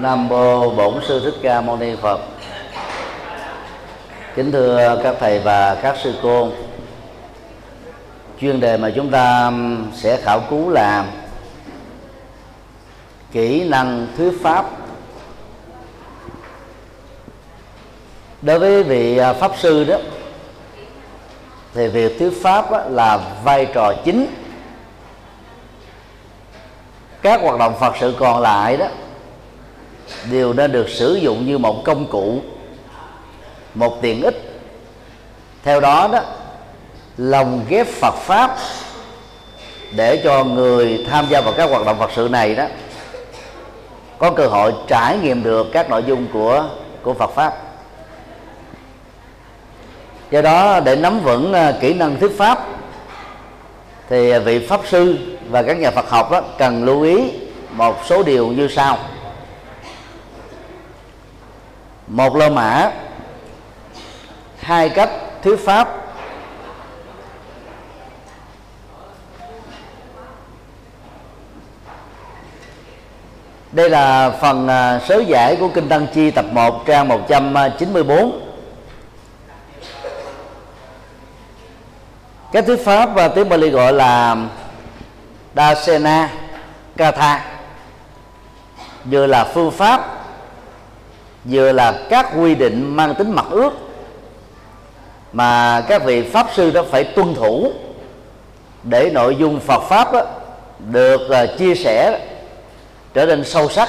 Nam mô Bổn sư Thích Ca Mâu Ni Phật. Kính thưa các thầy và các sư cô. Chuyên đề mà chúng ta sẽ khảo cứu là kỹ năng thuyết pháp. Đối với vị à, pháp sư đó, thì việc thuyết pháp là vai trò chính các hoạt động phật sự còn lại đó đều nên được sử dụng như một công cụ, một tiện ích. Theo đó đó, lồng ghép Phật pháp để cho người tham gia vào các hoạt động Phật sự này đó, có cơ hội trải nghiệm được các nội dung của của Phật pháp. Do đó, để nắm vững à, kỹ năng thuyết pháp, thì vị pháp sư và các nhà Phật học đó cần lưu ý một số điều như sau một lô mã. Hai cách thuyết pháp. Đây là phần à, sớ giải của Kinh Tăng Chi tập 1 trang 194 à, Cái thuyết pháp và tiếng Bali gọi là Dasena Katha, Vừa là phương pháp Vừa là các quy định mang tính mặt ước Mà các vị Pháp sư đó phải tuân thủ Để nội dung Phật Pháp đó được à, chia sẻ trở nên sâu sắc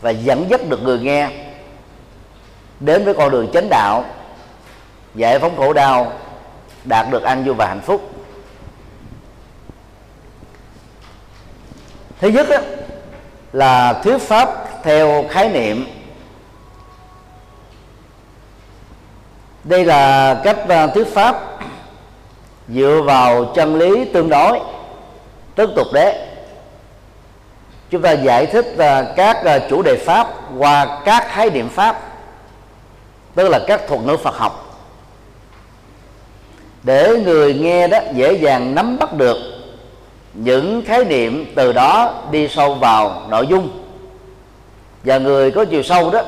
và dẫn dắt được người nghe đến với con đường chánh đạo giải phóng khổ đau đạt được an vui và hạnh phúc. Thứ nhất đó, là thuyết pháp theo khái niệm đây là cách ờ, thuyết pháp dựa vào chân lý tương đối tức tục đế chúng ta giải thích ờ, các ờ, chủ đề pháp qua các khái niệm pháp, tức là các thuật ngữ Phật học. Để người nghe đó dễ dàng nắm bắt được những khái niệm từ đó đi sâu vào nội dung. Và người có chiều sâu đó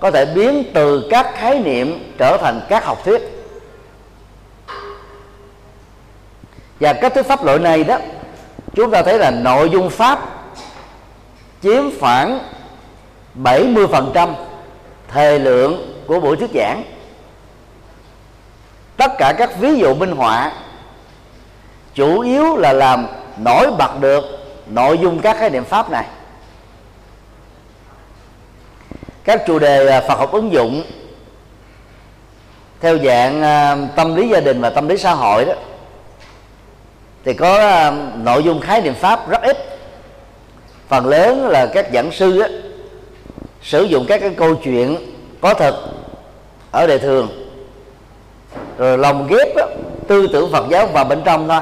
có thể biến từ các khái niệm trở thành các học thuyết. Và cách thức pháp luật này đó, chúng ta thấy là nội dung pháp chiếm khoảng 70% thời lượng của buổi thuyết giảng. Tất cả các ví dụ minh họa chủ yếu là làm nổi bật được nội dung các khái niệm pháp này. Các chủ đề à, Phật học ứng dụng theo dạng à, tâm lý gia đình và tâm lý xã hội đó thì có à, nội dung khái niệm pháp rất ít. Phần lớn là các giảng sư á, sử dụng các cái câu chuyện có thật ở đời thường. Rồi lồng ghép á, tư tưởng Phật giáo vào bên trong thôi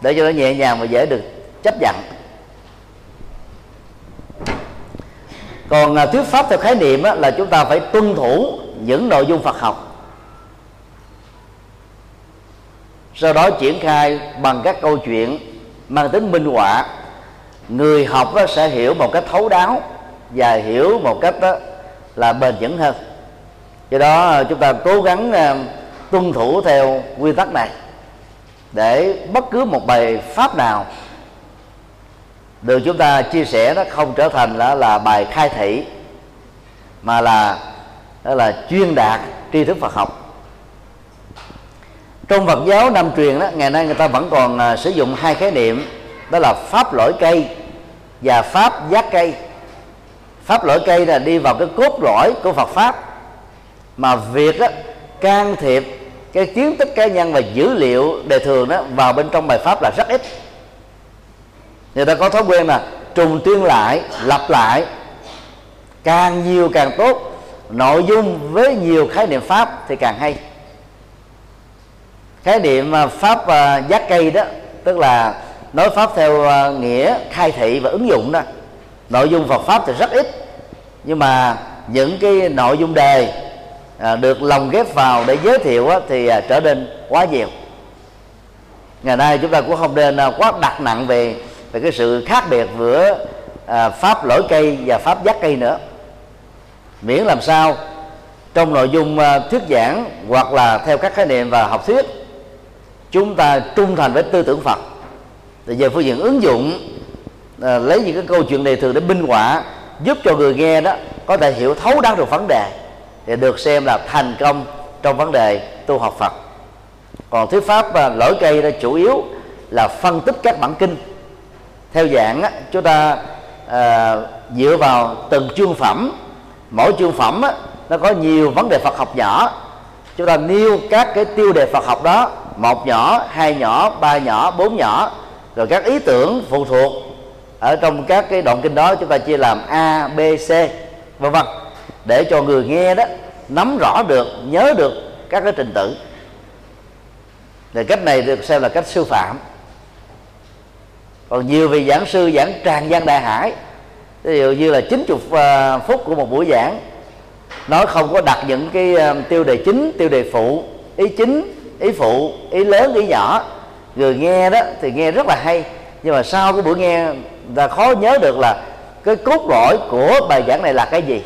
để cho nó nhẹ nhàng và dễ được chấp nhận. Còn à, thuyết pháp theo khái niệm là chúng ta phải tuân thủ những nội dung Phật học. Sau đó triển khai bằng các câu chuyện mang tính minh họa. Người học sẽ hiểu một cách thấu đáo và hiểu một cách đó là bền vững hơn. Do đó à, chúng ta cố gắng à, tuân thủ theo quy tắc này để bất cứ một bài pháp nào được chúng ta chia sẻ nó không trở thành là là bài khai thị mà là đó là chuyên đạt tri thức Phật học. Trong Phật giáo Nam truyền đó ngày nay người ta vẫn còn à, sử dụng hai khái niệm đó là pháp lỗi cây và pháp giác cây. Pháp lỗi cây là đi vào cái cốt lõi của Phật pháp mà việc đó, can thiệp cái kiến thức cá nhân và dữ liệu đề thường đó vào bên trong bài pháp là rất ít người ta có thói quen là trùng tuyên lại lặp lại. Càng nhiều càng tốt. Nội dung với nhiều khái niệm pháp thì càng hay. Khái niệm à, pháp à, giác cây đó tức là nói pháp theo à, nghĩa khai thị và ứng dụng đó. Nội dung Phật pháp thì rất ít nhưng mà những cái nội dung đề à, được lồng ghép vào để giới thiệu á, thì à, trở nên quá nhiều. Ngày nay chúng ta cũng không nên quá đặt nặng về về cái sự khác biệt giữa à, pháp lỗi cây và pháp giác cây nữa. Miễn làm sao trong nội dung à, thuyết giảng hoặc là theo các khái niệm và học thuyết chúng ta trung thành với tư tưởng Phật. Thì về phương diện ứng dụng à, lấy những cái câu chuyện này thường để minh họa giúp cho người nghe đó có thể hiểu thấu đáo được vấn đề thì được xem là thành công trong vấn đề tu học Phật. Còn thuyết pháp à, lỗi cây đó chủ yếu là phân tích các bản kinh theo dạng á, chúng ta à, dựa vào từng chương phẩm mỗi chương phẩm á, nó có nhiều vấn đề Phật học nhỏ. Chúng ta nêu các cái tiêu đề Phật học đó một nhỏ hai nhỏ ba nhỏ bốn nhỏ rồi các ý tưởng phụ thuộc ở trong các cái đoạn kinh đó chúng ta chia làm a b c vân vân. Để cho người nghe đó nắm rõ được nhớ được các cái trình tự. Thì cách này được xem là cách sư phạm còn nhiều vị giảng sư giảng tràn gian đại hải. Ví dụ như là 90 à, phút của một buổi giảng, nó không có đặt những cái à, tiêu đề chính, tiêu đề phụ, ý chính, ý phụ, ý lớn, ý nhỏ. Người nghe đó thì nghe rất là hay. Nhưng mà sau cái buổi nghe ta khó nhớ được là cái cốt lõi của bài giảng này là cái gì.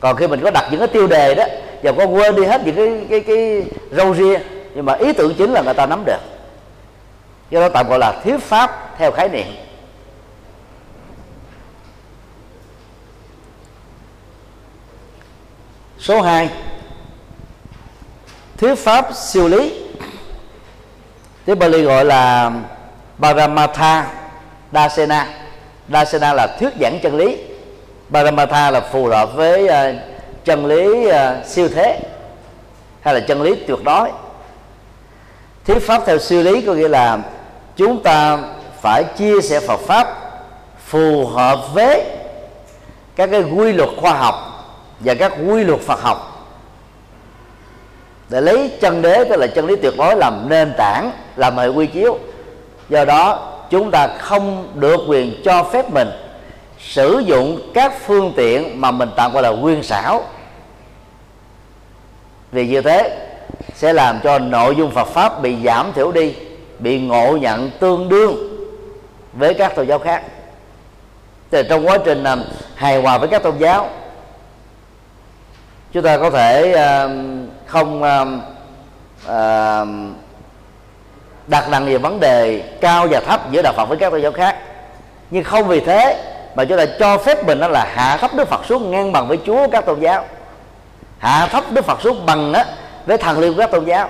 Còn khi mình có đặt những cái tiêu đề đó, và có quên đi hết những cái cái cái râu ria, nhưng mà ý tưởng chính là người ta nắm được do đó tạm gọi là thuyết pháp theo khái niệm. Số 2 thuyết pháp siêu lý. Tiếng Bali gọi là Paramatha Dasena. Dasena là thuyết giảng chân lý. Paramatha là phù hợp với uh, chân lý uh, siêu thế hay là chân lý tuyệt đối thuyết pháp theo siêu lý có nghĩa là chúng ta phải chia sẻ Phật pháp phù hợp với các cái quy luật khoa học và các quy luật Phật học. Để lấy chân đế, tức là chân lý tuyệt đối làm nền tảng, làm hệ quy chiếu. Do đó, chúng ta không được quyền cho phép mình sử dụng các phương tiện mà mình tạm gọi là quyên xảo. Vì như thế sẽ làm cho nội dung Phật pháp bị giảm thiểu đi, bị ngộ nhận tương đương với các tôn giáo khác. Thì trong quá trình làm hài hòa với các tôn giáo, chúng ta có thể à, không à, à, đặt nặng về vấn đề cao và thấp giữa đạo Phật với các tôn giáo khác. Nhưng không vì thế mà chúng ta cho phép mình đó là hạ thấp Đức Phật xuống ngang bằng với Chúa các tôn giáo. Hạ thấp Đức Phật xuống bằng á với thần linh của các tôn giáo.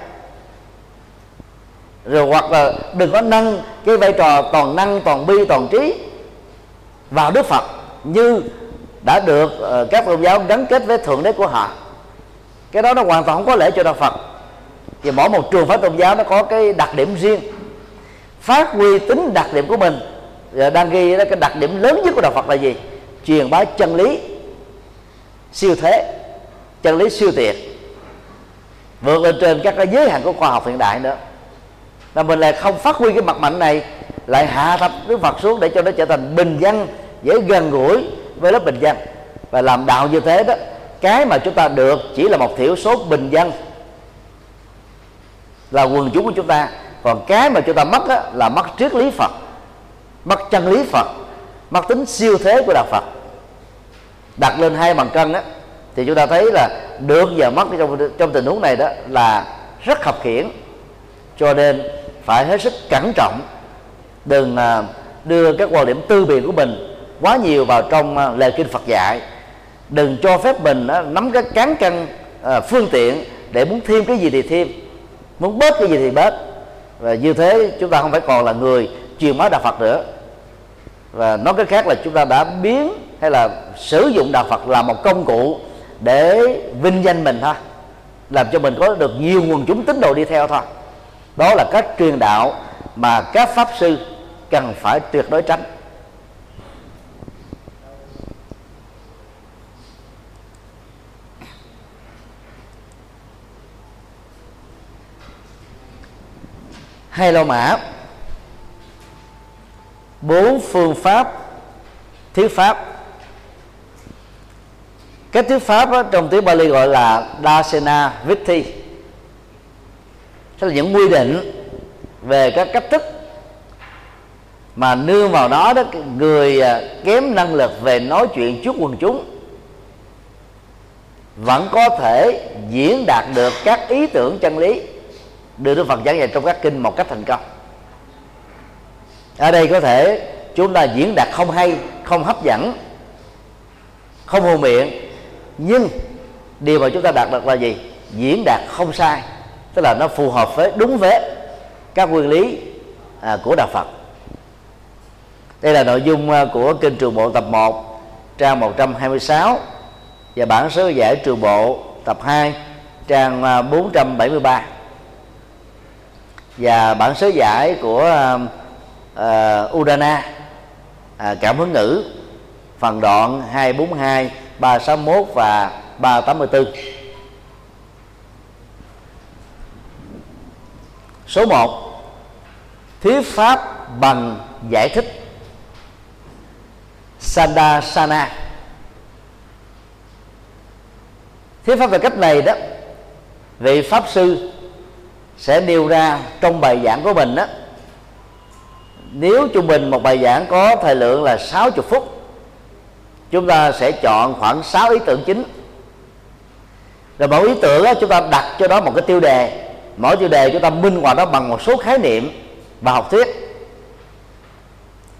Rồi hoặc là đừng có nâng cái vai trò toàn năng, toàn bi, toàn trí vào Đức Phật như đã được ờ, các tôn giáo gắn kết với thượng đế của họ. Cái đó nó hoàn toàn không có lễ cho đạo Phật. Thì mỗi một trường phái tôn giáo nó có cái đặc điểm riêng. Phát huy tính đặc điểm của mình. Rồi đang ghi đó, cái đặc điểm lớn nhất của đạo Phật là gì? Truyền bá chân lý siêu thế, chân lý siêu tuyệt vượt lên trên các cái giới hạn của khoa học hiện đại nữa. Là mình lại không phát huy cái mặt mạnh này lại hạ thấp Đức Phật xuống để cho nó trở thành bình dân dễ gần gũi với lớp bình dân. Và làm đạo như thế đó cái mà chúng ta được chỉ là một thiểu số bình dân là quần chúng của chúng ta. Còn cái mà chúng ta mất đó, là mất triết lý Phật mất chân lý Phật mất tính siêu thế của đạo Phật. Đặt lên hai bàn cân á thì chúng ta thấy là được và mất trong trong tình huống này đó là rất hợp khiển. Cho nên phải hết sức cẩn trọng. Đừng à, đưa các quan điểm tư biện của mình quá nhiều vào trong à, lời kinh Phật dạy. Đừng cho phép mình à, nắm cái cán cân phương tiện để muốn thêm cái gì thì thêm, muốn bớt cái gì thì bớt. Và như thế chúng ta không phải còn là người truyền bá đạo Phật nữa. Và nói cái khác là chúng ta đã biến hay là sử dụng đạo Phật là một công cụ để vinh danh mình thôi, làm cho mình có được nhiều nguồn chúng tín đồ đi theo thôi. Đó là cách truyền đạo mà các pháp sư cần phải tuyệt đối tránh. Hai lô mã, bốn phương pháp, thuyết pháp cái thuyết pháp đó, trong tiếng Bali gọi là Dasena Vitti. Tức là những quy định về các cách thức mà nương vào đó đó người à, kém năng lực về nói chuyện trước quần chúng vẫn có thể diễn đạt được các ý tưởng chân lý đưa Đức Phật giảng dạy trong các kinh một cách thành công. Ở đây có thể chúng ta diễn đạt không hay không hấp dẫn không hồ miệng nhưng điều mà chúng ta đạt được là gì? Diễn đạt không sai tức là nó phù hợp với đúng với các nguyên lý à, của đạo Phật. Đây là nội dung à, của kinh trường bộ tập 1 trang 126 và bản sớ giải trường bộ tập 2 trang à, 473 và bản sớ giải của uh, Udana uh, cảm hứng ngữ phần đoạn 242 361 và 384 số 1 thuyết pháp bằng giải thích. Sandasana thuyết pháp về cách này đó, vị pháp sư sẽ nêu ra trong bài giảng của mình đó, nếu trung bình một bài giảng có thời lượng là 60 phút chúng ta sẽ chọn khoảng 6 ý tưởng chính. Rồi mỗi ý tưởng đó, chúng ta đặt cho đó một cái tiêu đề. Mỗi tiêu đề chúng ta minh họa đó bằng một số khái niệm và học thuyết.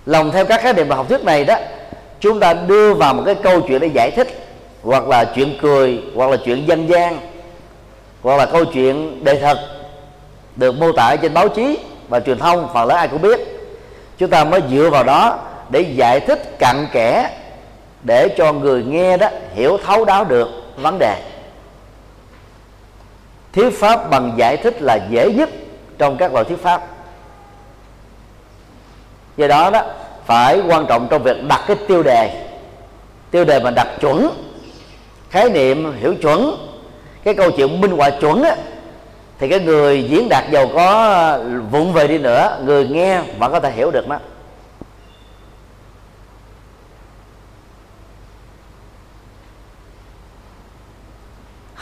Lòng theo các khái niệm và học thuyết này đó chúng ta đưa vào một cái câu chuyện để giải thích hoặc là chuyện cười hoặc là chuyện dân gian hoặc là câu chuyện đề thật được mô tả trên báo chí và truyền thông phần lớn ai cũng biết. Chúng ta mới dựa vào đó để giải thích cặn kẽ để cho người nghe đó hiểu thấu đáo được vấn đề. Thuyết pháp bằng giải thích là dễ nhất trong các loại thuyết pháp. Do đó đó phải quan trọng trong việc đặt cái tiêu đề. Tiêu đề mà đặt chuẩn khái niệm hiểu chuẩn cái câu chuyện minh họa chuẩn á, thì cái người diễn đạt giàu có vụng về đi nữa người nghe vẫn có thể hiểu được nó.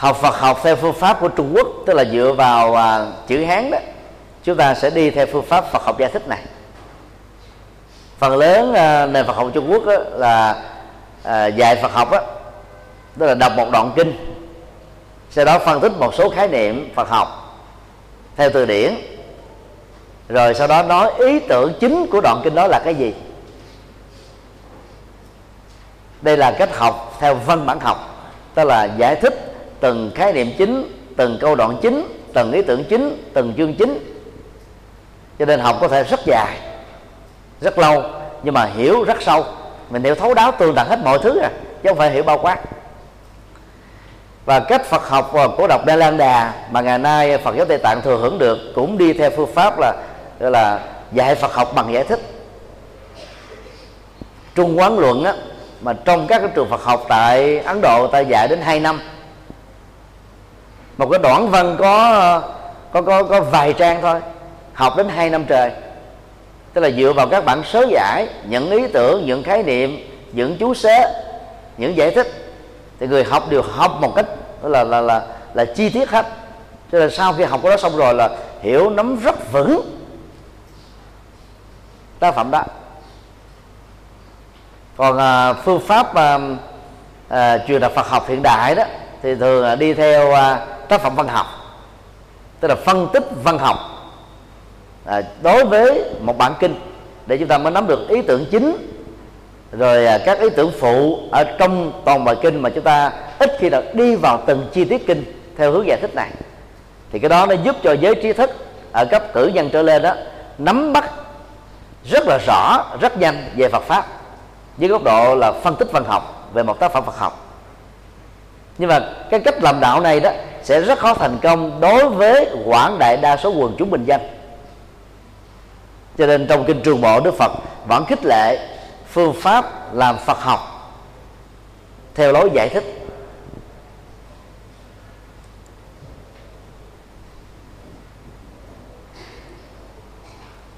Học Phật học theo phương pháp của Trung Quốc tức là dựa vào à, chữ Hán đó. Chúng ta sẽ đi theo phương pháp Phật học giải thích này. Phần lớn à, nền Phật học Trung Quốc đó là à, dạy Phật học đó, tức là đọc một đoạn kinh. Sau đó phân tích một số khái niệm Phật học theo từ điển. Rồi sau đó nói ý tưởng chính của đoạn kinh đó là cái gì. Đây là cách học theo văn bản học tức là giải thích từng khái niệm chính, từng câu đoạn chính, từng ý tưởng chính, từng chương chính. Cho nên học có thể rất dài, rất lâu, nhưng mà hiểu rất sâu. Mình hiểu thấu đáo tường tận hết mọi thứ à chứ không phải hiểu bao quát. Và cách Phật học ờ, của đọc Đa Lan Đà mà ngày nay Phật giáo Tây Tạng thừa hưởng được cũng đi theo phương pháp là, gọi là dạy Phật học bằng giải thích. Trung quán luận á, mà trong các cái trường Phật học tại Ấn Độ ta dạy đến 2 năm một cái đoạn văn có có có có vài trang thôi. Học đến hai năm trời. Tức là dựa vào các bản sớ giải những ý tưởng những khái niệm những chú xế những giải thích thì người học đều học một cách là là là là chi tiết hết. Cho nên sau khi học cái đó xong rồi là hiểu nắm rất vững tác phẩm đó. Còn à, phương pháp à, à, truyền đạt Phật học hiện đại đó thì thường à, đi theo à, tác phẩm văn học. Tức là phân tích văn học à, đối với một bản kinh. Để chúng ta mới nắm được ý tưởng chính rồi à, các ý tưởng phụ ở trong toàn bài kinh mà chúng ta ít khi nào đi vào từng chi tiết kinh theo hướng giải thích này. Thì cái đó nó giúp cho giới trí thức ở cấp cử nhân trở lên đó nắm bắt rất là rõ rất nhanh về Phật pháp với góc độ là phân tích văn học về một tác phẩm Phật học. Nhưng mà cái cách làm đạo này đó sẽ rất khó thành công đối với quảng đại đa số quần chúng bình dân. Cho nên trong kinh trường bộ, đức phật vẫn khích lệ phương pháp làm phật học theo lối giải thích.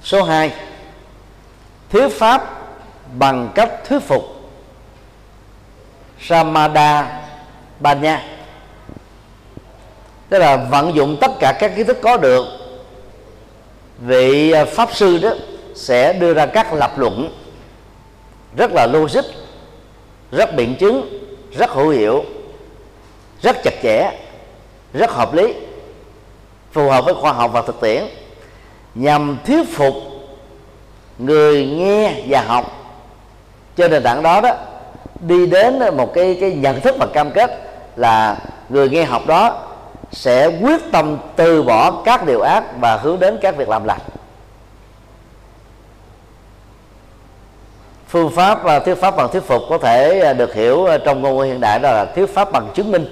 Số 2 thuyết pháp bằng cách thuyết phục Samada Banya tức là vận dụng tất cả các kiến thức có được, vị à, pháp sư đó sẽ đưa ra các lập luận rất là logic, rất biện chứng, rất hữu hiệu, rất chặt chẽ, rất hợp lý, phù hợp với khoa học và thực tiễn, nhằm thuyết phục người nghe và học. Trên nền tảng đó đó, đi đến một cái cái nhận thức và cam kết là người nghe học đó sẽ quyết tâm từ bỏ các điều ác và hướng đến các việc làm lành. Phương pháp và thuyết pháp bằng thuyết phục có thể à, được hiểu à, trong ngôn ngữ hiện đại đó là thuyết pháp bằng chứng minh.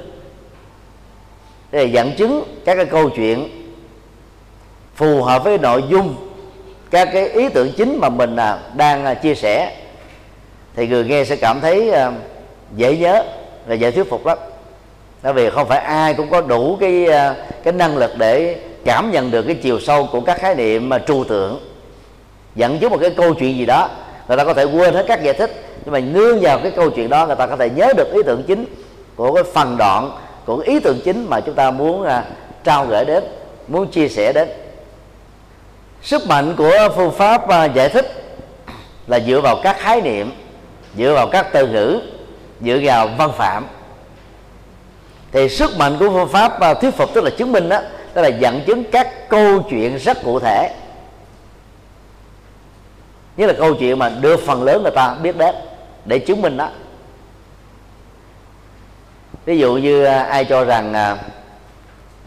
Để dẫn chứng các cái câu chuyện phù hợp với nội dung, các cái ý tưởng chính mà mình à, đang chia sẻ, thì người nghe sẽ cảm thấy dễ nhớ và dễ thuyết phục lắm bởi vì không phải ai cũng có đủ cái à, cái năng lực để cảm nhận được cái chiều sâu của các khái niệm mà trừu tượng. Dẫn chứng một cái câu chuyện gì đó người ta có thể quên hết các giải thích nhưng mà nương vào cái câu chuyện đó người ta có thể nhớ được ý tưởng chính của cái phần đoạn của cái ý tưởng chính mà chúng ta muốn à, trao gửi đến muốn chia sẻ đến. Sức mạnh của phương pháp à, giải thích là dựa vào các khái niệm dựa vào các từ ngữ dựa vào văn phạm thì sức mạnh của phương pháp à, thuyết phục tức là chứng minh đó đó là dẫn chứng các câu chuyện rất cụ thể. Như là câu chuyện mà đưa phần lớn người ta biết đến để chứng minh đó. Ví dụ như à, ai cho rằng à,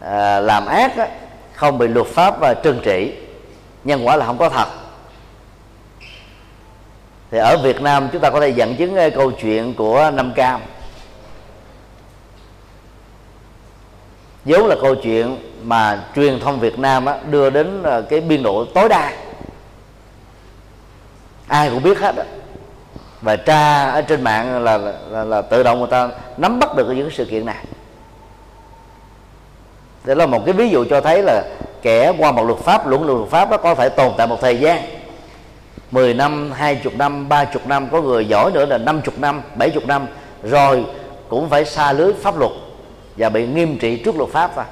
à, làm ác á, không bị luật pháp và trừng trị nhân quả là không có thật. Thì ở Việt Nam chúng ta có thể dẫn chứng câu chuyện của Nam Cam. Vốn là câu chuyện mà truyền thông Việt Nam á, đưa đến ờ, cái biên độ tối đa. Ai cũng biết hết á. Và tra ở trên mạng là, là, là, là tự động người ta nắm bắt được những sự kiện này. Đó là một cái ví dụ cho thấy là kẻ qua một luật pháp luận luật pháp nó có thể tồn tại một thời gian. 10 năm, 20 năm, 30 năm Có người giỏi nữa là 50 năm, 70 năm Rồi cũng phải xa lưới pháp luật. Và bị nghiêm trị trước luật pháp thôi.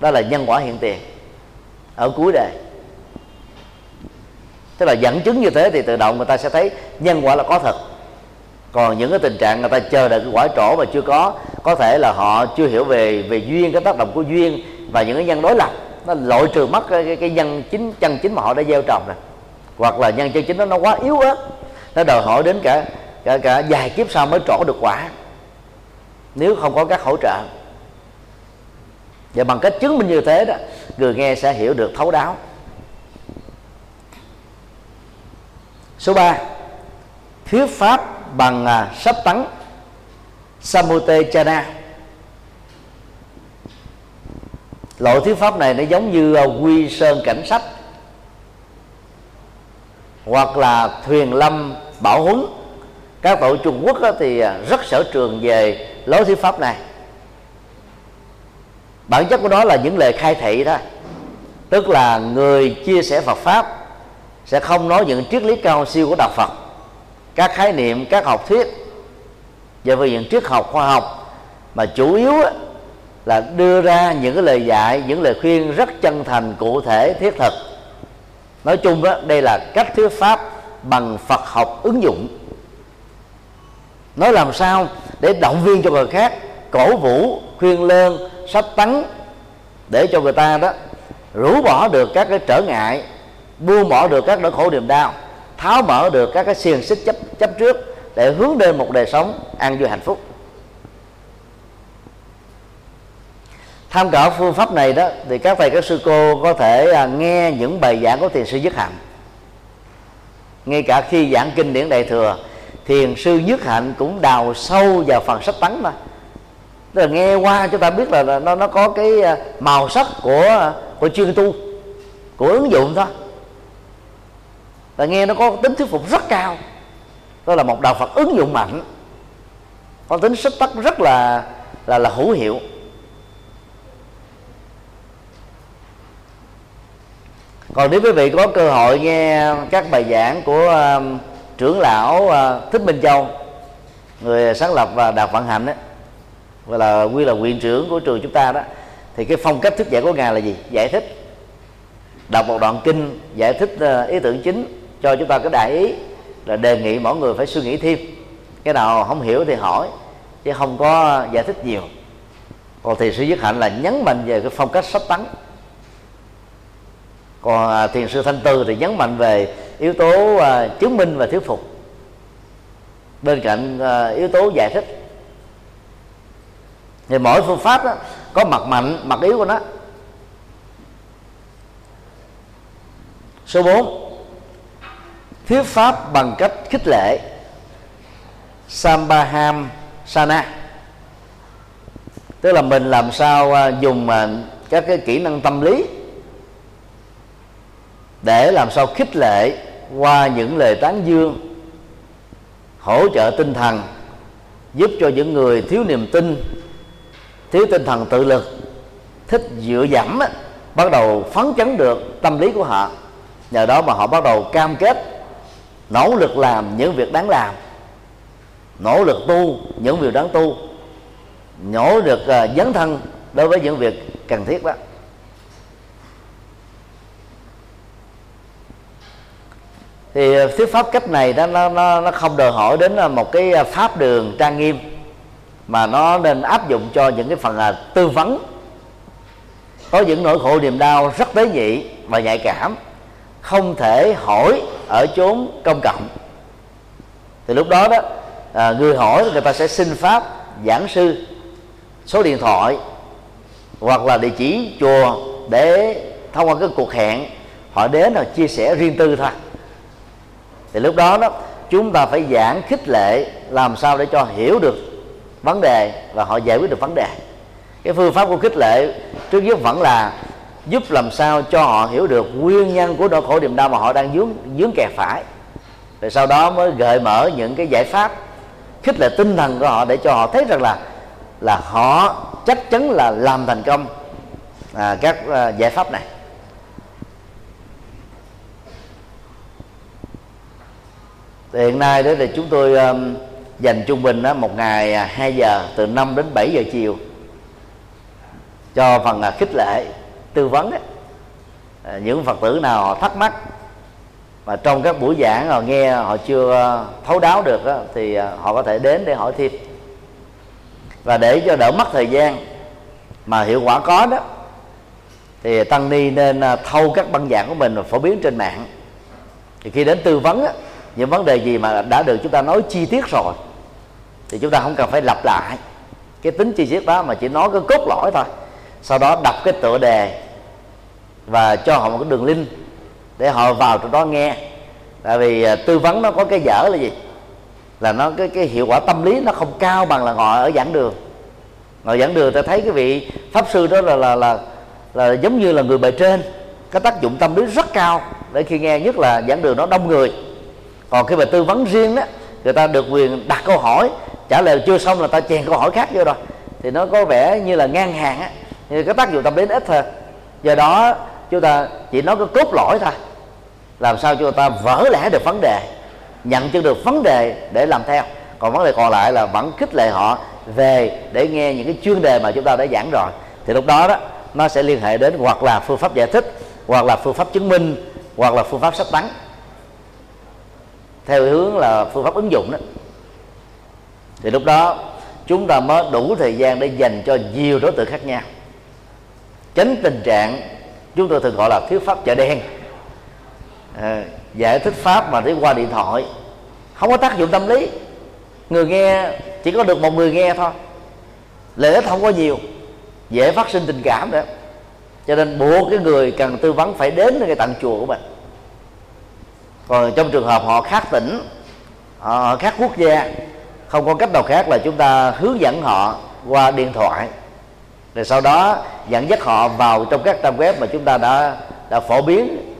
Đó là nhân quả hiện tiền. Ở cuối đời Tức là dẫn chứng như thế thì tự động người ta sẽ thấy nhân quả là có thật. Còn những cái tình trạng người ta chờ đợi cái quả trổ mà chưa có có thể là họ chưa hiểu về về duyên cái tác động của duyên và những cái nhân đối lập. Nó loại trừ mất cái, cái, cái nhân chính chân chính mà họ đã gieo trồng rồi. Hoặc là nhân chân chính đó nó quá yếu ớt. Nó đòi hỏi đến cả cả cả vài kiếp sau mới trổ được quả nếu không có các hỗ trợ. Và bằng cách chứng minh như thế đó người nghe sẽ hiểu được thấu đáo. Số 3 thuyết pháp bằng à, sách tấn Samute Chana. Loại thuyết pháp này nó giống như à, quy sơn cảnh sách hoặc là thuyền lâm bảo huấn. Các tổ Trung Quốc thì à, rất sở trường về lối thuyết pháp này. Bản chất của nó là những lời khai thị thôi tức là người chia sẻ Phật pháp sẽ không nói những triết lý cao siêu của đạo Phật, các khái niệm, các học thuyết. Về phương những triết học khoa học mà chủ yếu là đưa ra những cái lời dạy, những lời khuyên rất chân thành, cụ thể, thiết thực. Nói chung đó đây là cách thuyết pháp bằng phật học ứng dụng nói làm sao để động viên cho người khác cổ vũ, khuyên lơn sách tấn để cho người ta đó rũ bỏ được các cái trở ngại, buông bỏ được các nỗi khổ niềm đau, tháo mở được các cái xiềng xích chấp chấp trước để hướng đến một đời sống an vui hạnh phúc. Tham khảo phương pháp này đó thì các thầy, các sư cô có thể à, nghe những bài giảng của thiền sư nhất hạnh. Ngay cả khi giảng kinh điển đại thừa thiền sư nhất hạnh cũng đào sâu vào phần sách tấn mà. Tức là nghe qua chúng ta biết là nó nó có cái à, màu sắc của à, của chuyên tu của ứng dụng thôi. Và nghe nó có tính thuyết phục rất cao. Đó là một đạo phật ứng dụng mạnh. Có tính sức tắc rất là là là hữu hiệu. Còn nếu quý vị có cơ hội nghe các bài giảng của uh, trưởng lão uh, thích minh châu người sáng lập và đạt vận hạnh đó và là quy là quyền trưởng của trường chúng ta đó. Thì cái phong cách thuyết giảng của ngài là gì? Giải thích. Đọc một đoạn kinh giải thích à, ý tưởng chính cho chúng ta cái đại ý là đề nghị mỗi người phải suy nghĩ thêm. Cái nào không hiểu thì hỏi chứ không có giải thích nhiều. Còn thiền sư nhất hạnh là nhấn mạnh về cái phong cách sách tấn. Còn à, thiền sư thanh tư thì nhấn mạnh về yếu tố uh, chứng minh và thuyết phục. Bên cạnh uh, yếu tố giải thích. Thì mỗi phương pháp đó, có mặt mạnh mặt yếu của nó. Số 4 thuyết pháp bằng cách khích lệ. Sambaham Sana. Tức là mình làm sao à, dùng các cái kỹ năng tâm lý để làm sao khích lệ qua những lời tán dương, hỗ trợ tinh thần, giúp cho những người thiếu niềm tin, thiếu tinh thần tự lực, thích dựa dẫm bắt đầu phấn chấn được tâm lý của họ. Nhờ đó mà họ bắt đầu cam kết nỗ lực làm những việc đáng làm, nỗ lực tu những việc đáng tu, nỗ lực ờ, dấn thân đối với những việc cần thiết đó. Thì ờ, thuyết pháp cách này đó nó nó nó không đòi hỏi đến ờ, một cái ờ, pháp đường trang nghiêm mà nó nên áp dụng cho những cái phần là tư vấn. Có những nỗi khổ niềm đau rất tế nhị và nhạy cảm không thể hỏi ở chốn công cộng. Thì lúc đó đó à, người hỏi người ta sẽ xin pháp giảng sư số điện thoại hoặc là địa chỉ chùa để thông qua cái cuộc hẹn họ đến là chia sẻ riêng tư thôi thì lúc đó đó chúng ta phải giảng khích lệ làm sao để cho hiểu được vấn đề và họ giải quyết được vấn đề. Cái phương pháp của khích lệ trước nhất vẫn là giúp làm sao cho họ hiểu được nguyên nhân của nỗi khổ niềm đau mà họ đang dướng dướng kẹt phải. Rồi sau đó mới gợi mở những cái giải pháp khích lệ tinh thần của họ để cho họ thấy rằng là là họ chắc chắn là làm thành công à, các à, giải pháp này. Thì hiện nay đó thì chúng tôi um, dành trung bình đó, một ngày à, 2 giờ từ 5 đến 7 giờ chiều cho phần à, khích lệ tư vấn đó. À, những phật tử nào họ thắc mắc mà trong các buổi giảng họ nghe họ chưa à, thấu đáo được đó, thì họ có thể đến để hỏi thêm và để cho đỡ mất thời gian mà hiệu quả có đó thì tăng ni nên thâu các băng giảng của mình và phổ biến trên mạng thì khi đến tư vấn á, những vấn đề gì mà đã được chúng ta nói chi tiết rồi, thì chúng ta không cần phải lặp lại. Cái tính chi tiết đó mà chỉ nói cái cốt lõi thôi. Sau đó đọc cái tựa đề và cho họ một cái đường link để họ vào trong đó nghe. Tại vì à, tư vấn nó có cái dở là gì? Là nó cái cái hiệu quả tâm lý nó không cao bằng là ngồi ở giảng đường. Ngồi giảng đường ta thấy cái vị pháp sư đó là là là là giống như là người bề trên. Cái tác dụng tâm lý rất cao để khi nghe, nhất là giảng đường nó đông người còn khi mà tư vấn riêng đó, người ta được quyền đặt câu hỏi, trả lời chưa xong là ta chèn câu hỏi khác vô rồi. Thì nó có vẻ như là ngang hàng á, như cái tác dụng tâm lý ít thôi. Do đó, chúng ta chỉ nói cái cốt lõi thôi. Làm sao cho người ta vỡ lẽ được vấn đề, nhận chân được vấn đề để làm theo. Còn vấn đề còn lại là vẫn khích lệ họ về để nghe những cái chuyên đề mà chúng ta đã giảng rồi. Thì lúc đó đó, nó sẽ liên hệ đến hoặc là phương pháp giải thích, hoặc là phương pháp chứng minh, hoặc là phương pháp sách tắng theo hướng là phương pháp ứng dụng đó. Thì lúc đó chúng ta mới đủ thời gian để dành cho nhiều đối tượng khác nhau. Tránh tình trạng chúng tôi thường gọi là thiếu pháp chợ đen. À, giải thích pháp mà đi qua điện thoại không có tác dụng tâm lý. Người nghe chỉ có được một người nghe thôi. Lợi ích không có nhiều dễ phát sinh tình cảm nữa. Cho nên buộc cái người cần tư vấn phải đến cái tận chùa của mình còn trong trường hợp họ khác tỉnh họ khác quốc gia không có cách nào khác là chúng ta hướng dẫn họ qua điện thoại. Rồi sau đó dẫn dắt họ vào trong các trang web mà chúng ta đã đã phổ biến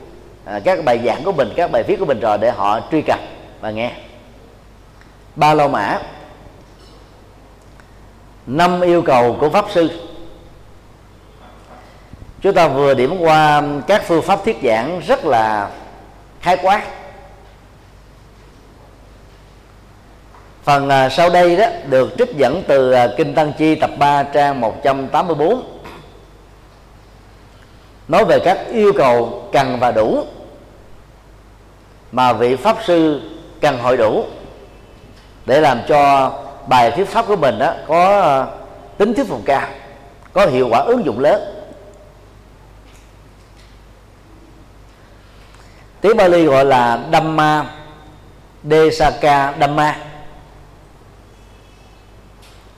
à, các bài giảng của mình các bài viết của mình rồi để họ truy cập và nghe. Ba lô mã. Năm yêu cầu của pháp sư. Chúng ta vừa điểm qua các phương pháp thuyết giảng rất là khái quát Phần à, sau đây đó được trích dẫn từ à, Kinh Tăng Chi tập 3 trang 184 nói về các yêu cầu cần và đủ mà vị pháp sư cần hội đủ để làm cho bài thuyết pháp của mình đó có à, tính thuyết phục cao, có hiệu quả ứng dụng lớn. Tiếng Bali gọi là Dhamma Desaka Dhamma.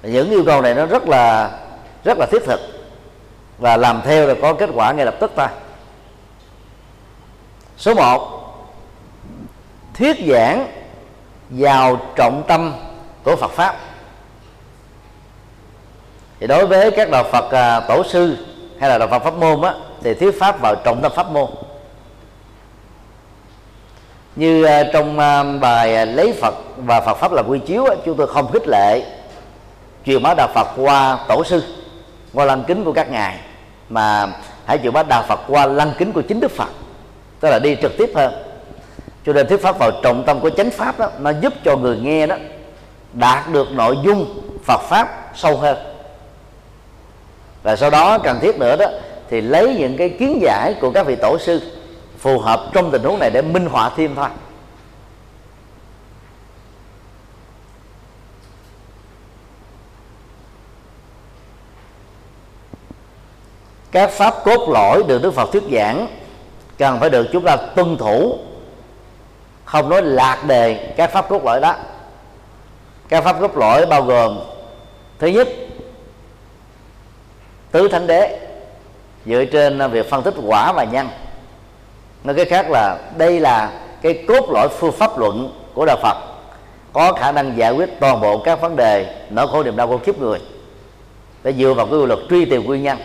Những yêu cầu này nó rất là rất là thiết thực. Và làm theo là có kết quả ngay lập tức ta số 1 thuyết giảng vào trọng tâm của Phật pháp. Thì đối với các đạo Phật à, tổ sư hay là đạo Phật pháp môn á thì thuyết pháp vào trọng tâm pháp môn như ờ, trong ờ, bài ờ, lấy Phật và Phật pháp là quy chiếu chúng tôi không khích lệ truyền bá đạo Phật qua tổ sư, qua lăng kính của các ngài, mà hãy truyền bá đạo Phật qua lăng kính của chính Đức Phật, tức là đi trực tiếp hơn. Cho nên thuyết pháp vào trọng tâm của chánh pháp đó, nó giúp cho người nghe đó đạt được nội dung Phật pháp sâu hơn. Và sau đó cần thiết nữa đó, thì lấy những cái kiến giải của các vị tổ sư phù hợp trong tình huống này để minh họa thêm thôi. Các pháp cốt lõi được Đức Phật thuyết giảng cần phải được chúng ta tuân thủ. Không nói lạc đề các pháp cốt lõi đó. Các pháp cốt lõi bao gồm, thứ nhất, tứ thánh đế, dựa trên việc phân tích quả và nhân nói cái khác là đây là cái cốt lõi phương pháp luận của đạo Phật. Có khả năng giải quyết toàn bộ các vấn đề nỗi khổ niềm đau của kiếp người. Để dựa vào cái quy luật truy tìm nguyên nhân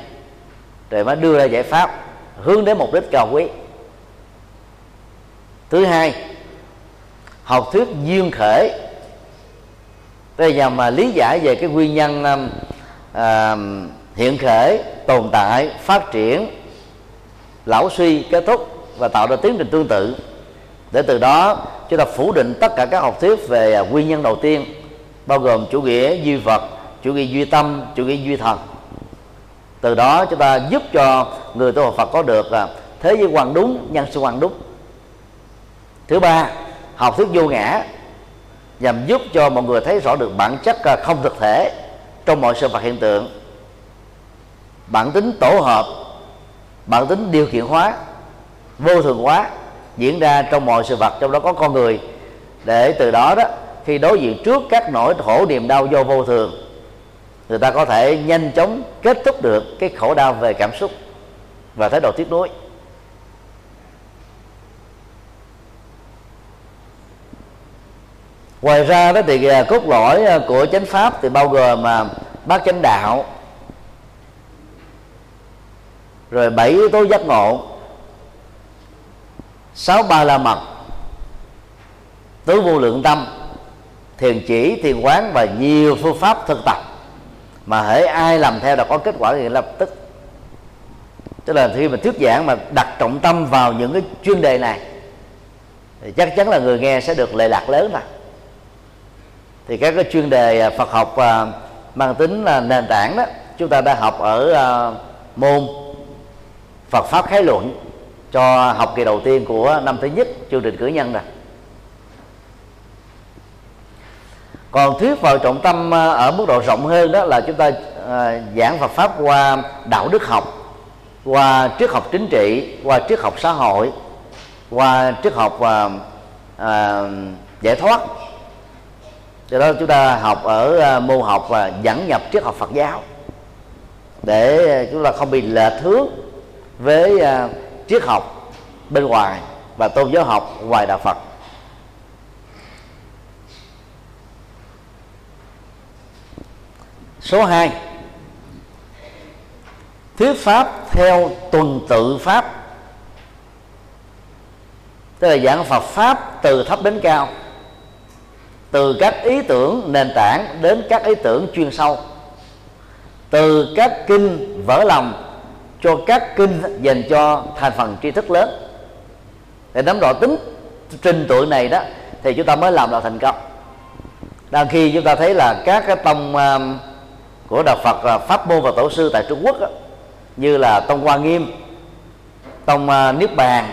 rồi mới đưa ra giải pháp hướng đến mục đích cao quý. Thứ hai học thuyết duyên khởi. Đây nhằm mà lý giải về cái nguyên nhân à, hiện khởi tồn tại phát triển lão suy kết thúc và tạo ra tiến trình tương tự. Để từ đó, chúng ta phủ định tất cả các học thuyết về à, nguyên nhân đầu tiên, bao gồm chủ nghĩa, duy vật, chủ nghĩa duy tâm, chủ nghĩa duy thần. Từ đó, chúng ta giúp cho người tu học Phật có được là thế giới quan đúng, nhân sinh quan đúng. Thứ ba, học thuyết vô ngã, nhằm giúp cho mọi người thấy rõ được bản chất à, không thực thể trong mọi sự vật hiện tượng. Bản tính tổ hợp, bản tính điều kiện hóa vô thường hóa diễn ra trong mọi sự vật, trong đó có con người. Để từ đó đó, khi đối diện trước các nỗi khổ niềm đau do vô thường, người ta có thể nhanh chóng kết thúc được cái khổ đau về cảm xúc và thái độ tiếc nuối. Ngoài ra đó thì à, cốt lõi à, của chánh pháp thì bao gồm mà bát chánh đạo, rồi bảy yếu tố giác ngộ sáu ba la mật. Tứ vô lượng tâm, thiền chỉ, thiền quán và nhiều phương pháp thực tập. Mà hễ ai làm theo là có kết quả thì lập tức. Tức là khi mà thuyết giảng mà đặt trọng tâm vào những cái chuyên đề này, thì chắc chắn là người nghe sẽ được lệ lạc lớn mà. Thì các cái chuyên đề à, Phật học à, mang tính là nền tảng đó, chúng ta đã học ở à, môn Phật pháp khái luận cho học kỳ đầu tiên của năm thứ nhất chương trình cử nhân rồi còn thuyết vào trọng tâm à, ở mức độ rộng hơn đó là chúng ta à, giảng Phật pháp qua đạo đức học qua triết học chính trị qua triết học xã hội qua triết học và à, giải thoát. Do đó chúng ta học ở à, môn học và dẫn nhập triết học Phật giáo để chúng ta không bị lệch hướng với triết học bên ngoài và tôn giáo học ngoài đạo Phật. Số 2 thuyết pháp theo tuần tự pháp. Tức là giảng Phật pháp từ thấp đến cao, từ các ý tưởng nền tảng đến các ý tưởng chuyên sâu, từ các kinh vỡ lòng cho các kinh dành cho thành phần tri thức lớn. Để nắm rõ tính trình tự này đó thì chúng ta mới làm đạo thành công. Đang khi chúng ta thấy là các cái tông um, của đạo Phật uh, pháp môn và tổ sư tại Trung Quốc đó, như là tông Hoa Nghiêm tông uh, niết bàn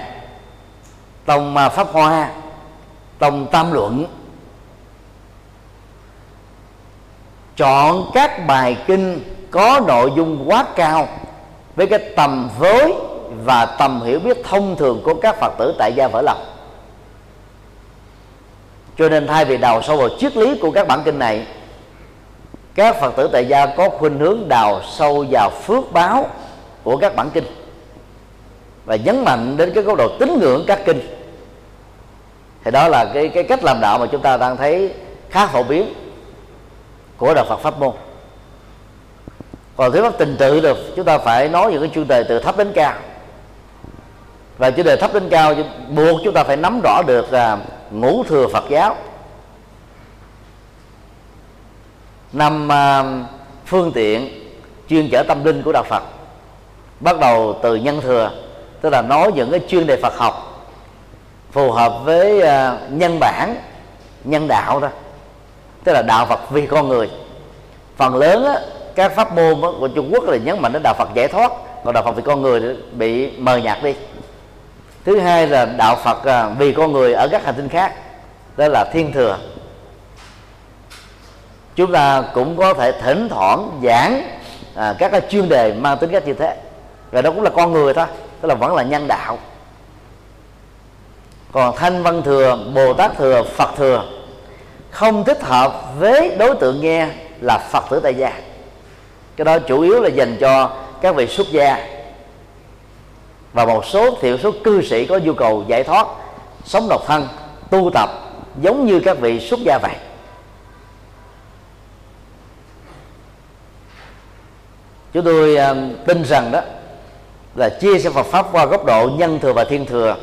tông uh, pháp hoa tông tam luận. Chọn các bài kinh có nội dung quá cao với cái tầm với và tầm hiểu biết thông thường của các phật tử tại gia vỡ lòng. Cho nên thay vì đào sâu vào triết lý của các bản kinh này, các phật tử tại gia có khuynh hướng đào sâu vào phước báo của các bản kinh và nhấn mạnh đến cái góc độ tín ngưỡng các kinh. Thì đó là cái cái cách làm đạo mà chúng ta đang thấy khá phổ biến của đạo Phật pháp môn còn thuyết pháp tình tự được chúng ta phải nói những cái chuyên đề từ thấp đến cao. Và chuyên đề thấp đến cao buộc chúng ta phải nắm rõ được là ngũ thừa Phật giáo. Năm uh, phương tiện chuyên chở tâm linh của đạo Phật. Bắt đầu từ nhân thừa tức là nói những cái chuyên đề Phật học phù hợp với uh, nhân bản nhân đạo đó tức là đạo Phật vì con người. Phần lớn á, các pháp môn của Trung Quốc là nhấn mạnh đến đạo Phật giải thoát. Còn đạo Phật vì con người bị mờ nhạt đi. Thứ hai là đạo Phật à, vì con người ở các hành tinh khác đó là thiên thừa. Chúng ta cũng có thể thỉnh thoảng giảng à, các cái chuyên đề mang tính cách như thế. Và đó cũng là con người thôi tức là vẫn là nhân đạo. Còn thanh văn thừa bồ tát thừa phật thừa không thích hợp với đối tượng nghe là phật tử tại gia cái đó chủ yếu là dành cho các vị xuất gia. Và một số thiểu số cư sĩ có nhu cầu giải thoát, sống độc thân, tu tập giống như các vị xuất gia vậy. Chúng tôi à, tin rằng đó là chia sẻ Phật pháp qua góc độ nhân thừa và thiên thừa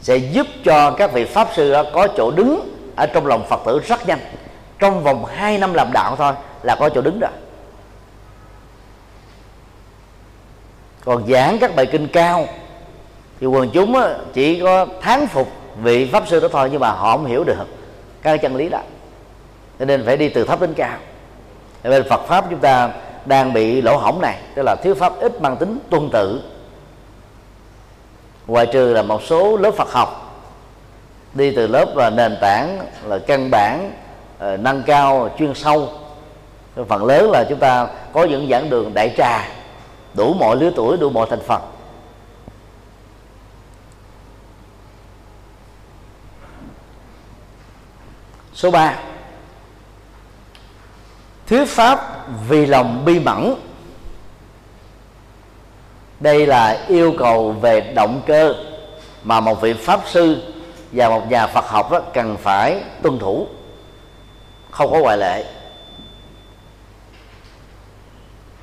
sẽ giúp cho các vị pháp sư đó có chỗ đứng ở trong lòng Phật tử rất nhanh. Trong vòng 2 năm làm đạo thôi là có chỗ đứng rồi. Còn giảng các bài kinh cao, thì quần chúng chỉ có thán phục vị pháp sư đó thôi, nhưng mà họ không hiểu được các chân lý đó. Cho nên phải đi từ thấp đến cao. Cho nên Phật pháp chúng ta đang bị lỗ hỏng này, tức là thiếu pháp ít mang tính tuân tự. Ngoài trừ là một số lớp Phật học, đi từ lớp là nền tảng, là căn bản ờ, nâng cao, chuyên sâu. Phần lớn là chúng ta có những giảng đường đại trà đủ mọi lứa tuổi, đủ mọi thành phần. Số 3 thuyết pháp vì lòng bi mẫn. Đây là yêu cầu về động cơ mà một vị pháp sư và một nhà Phật học đó cần phải tuân thủ. Không có ngoại lệ.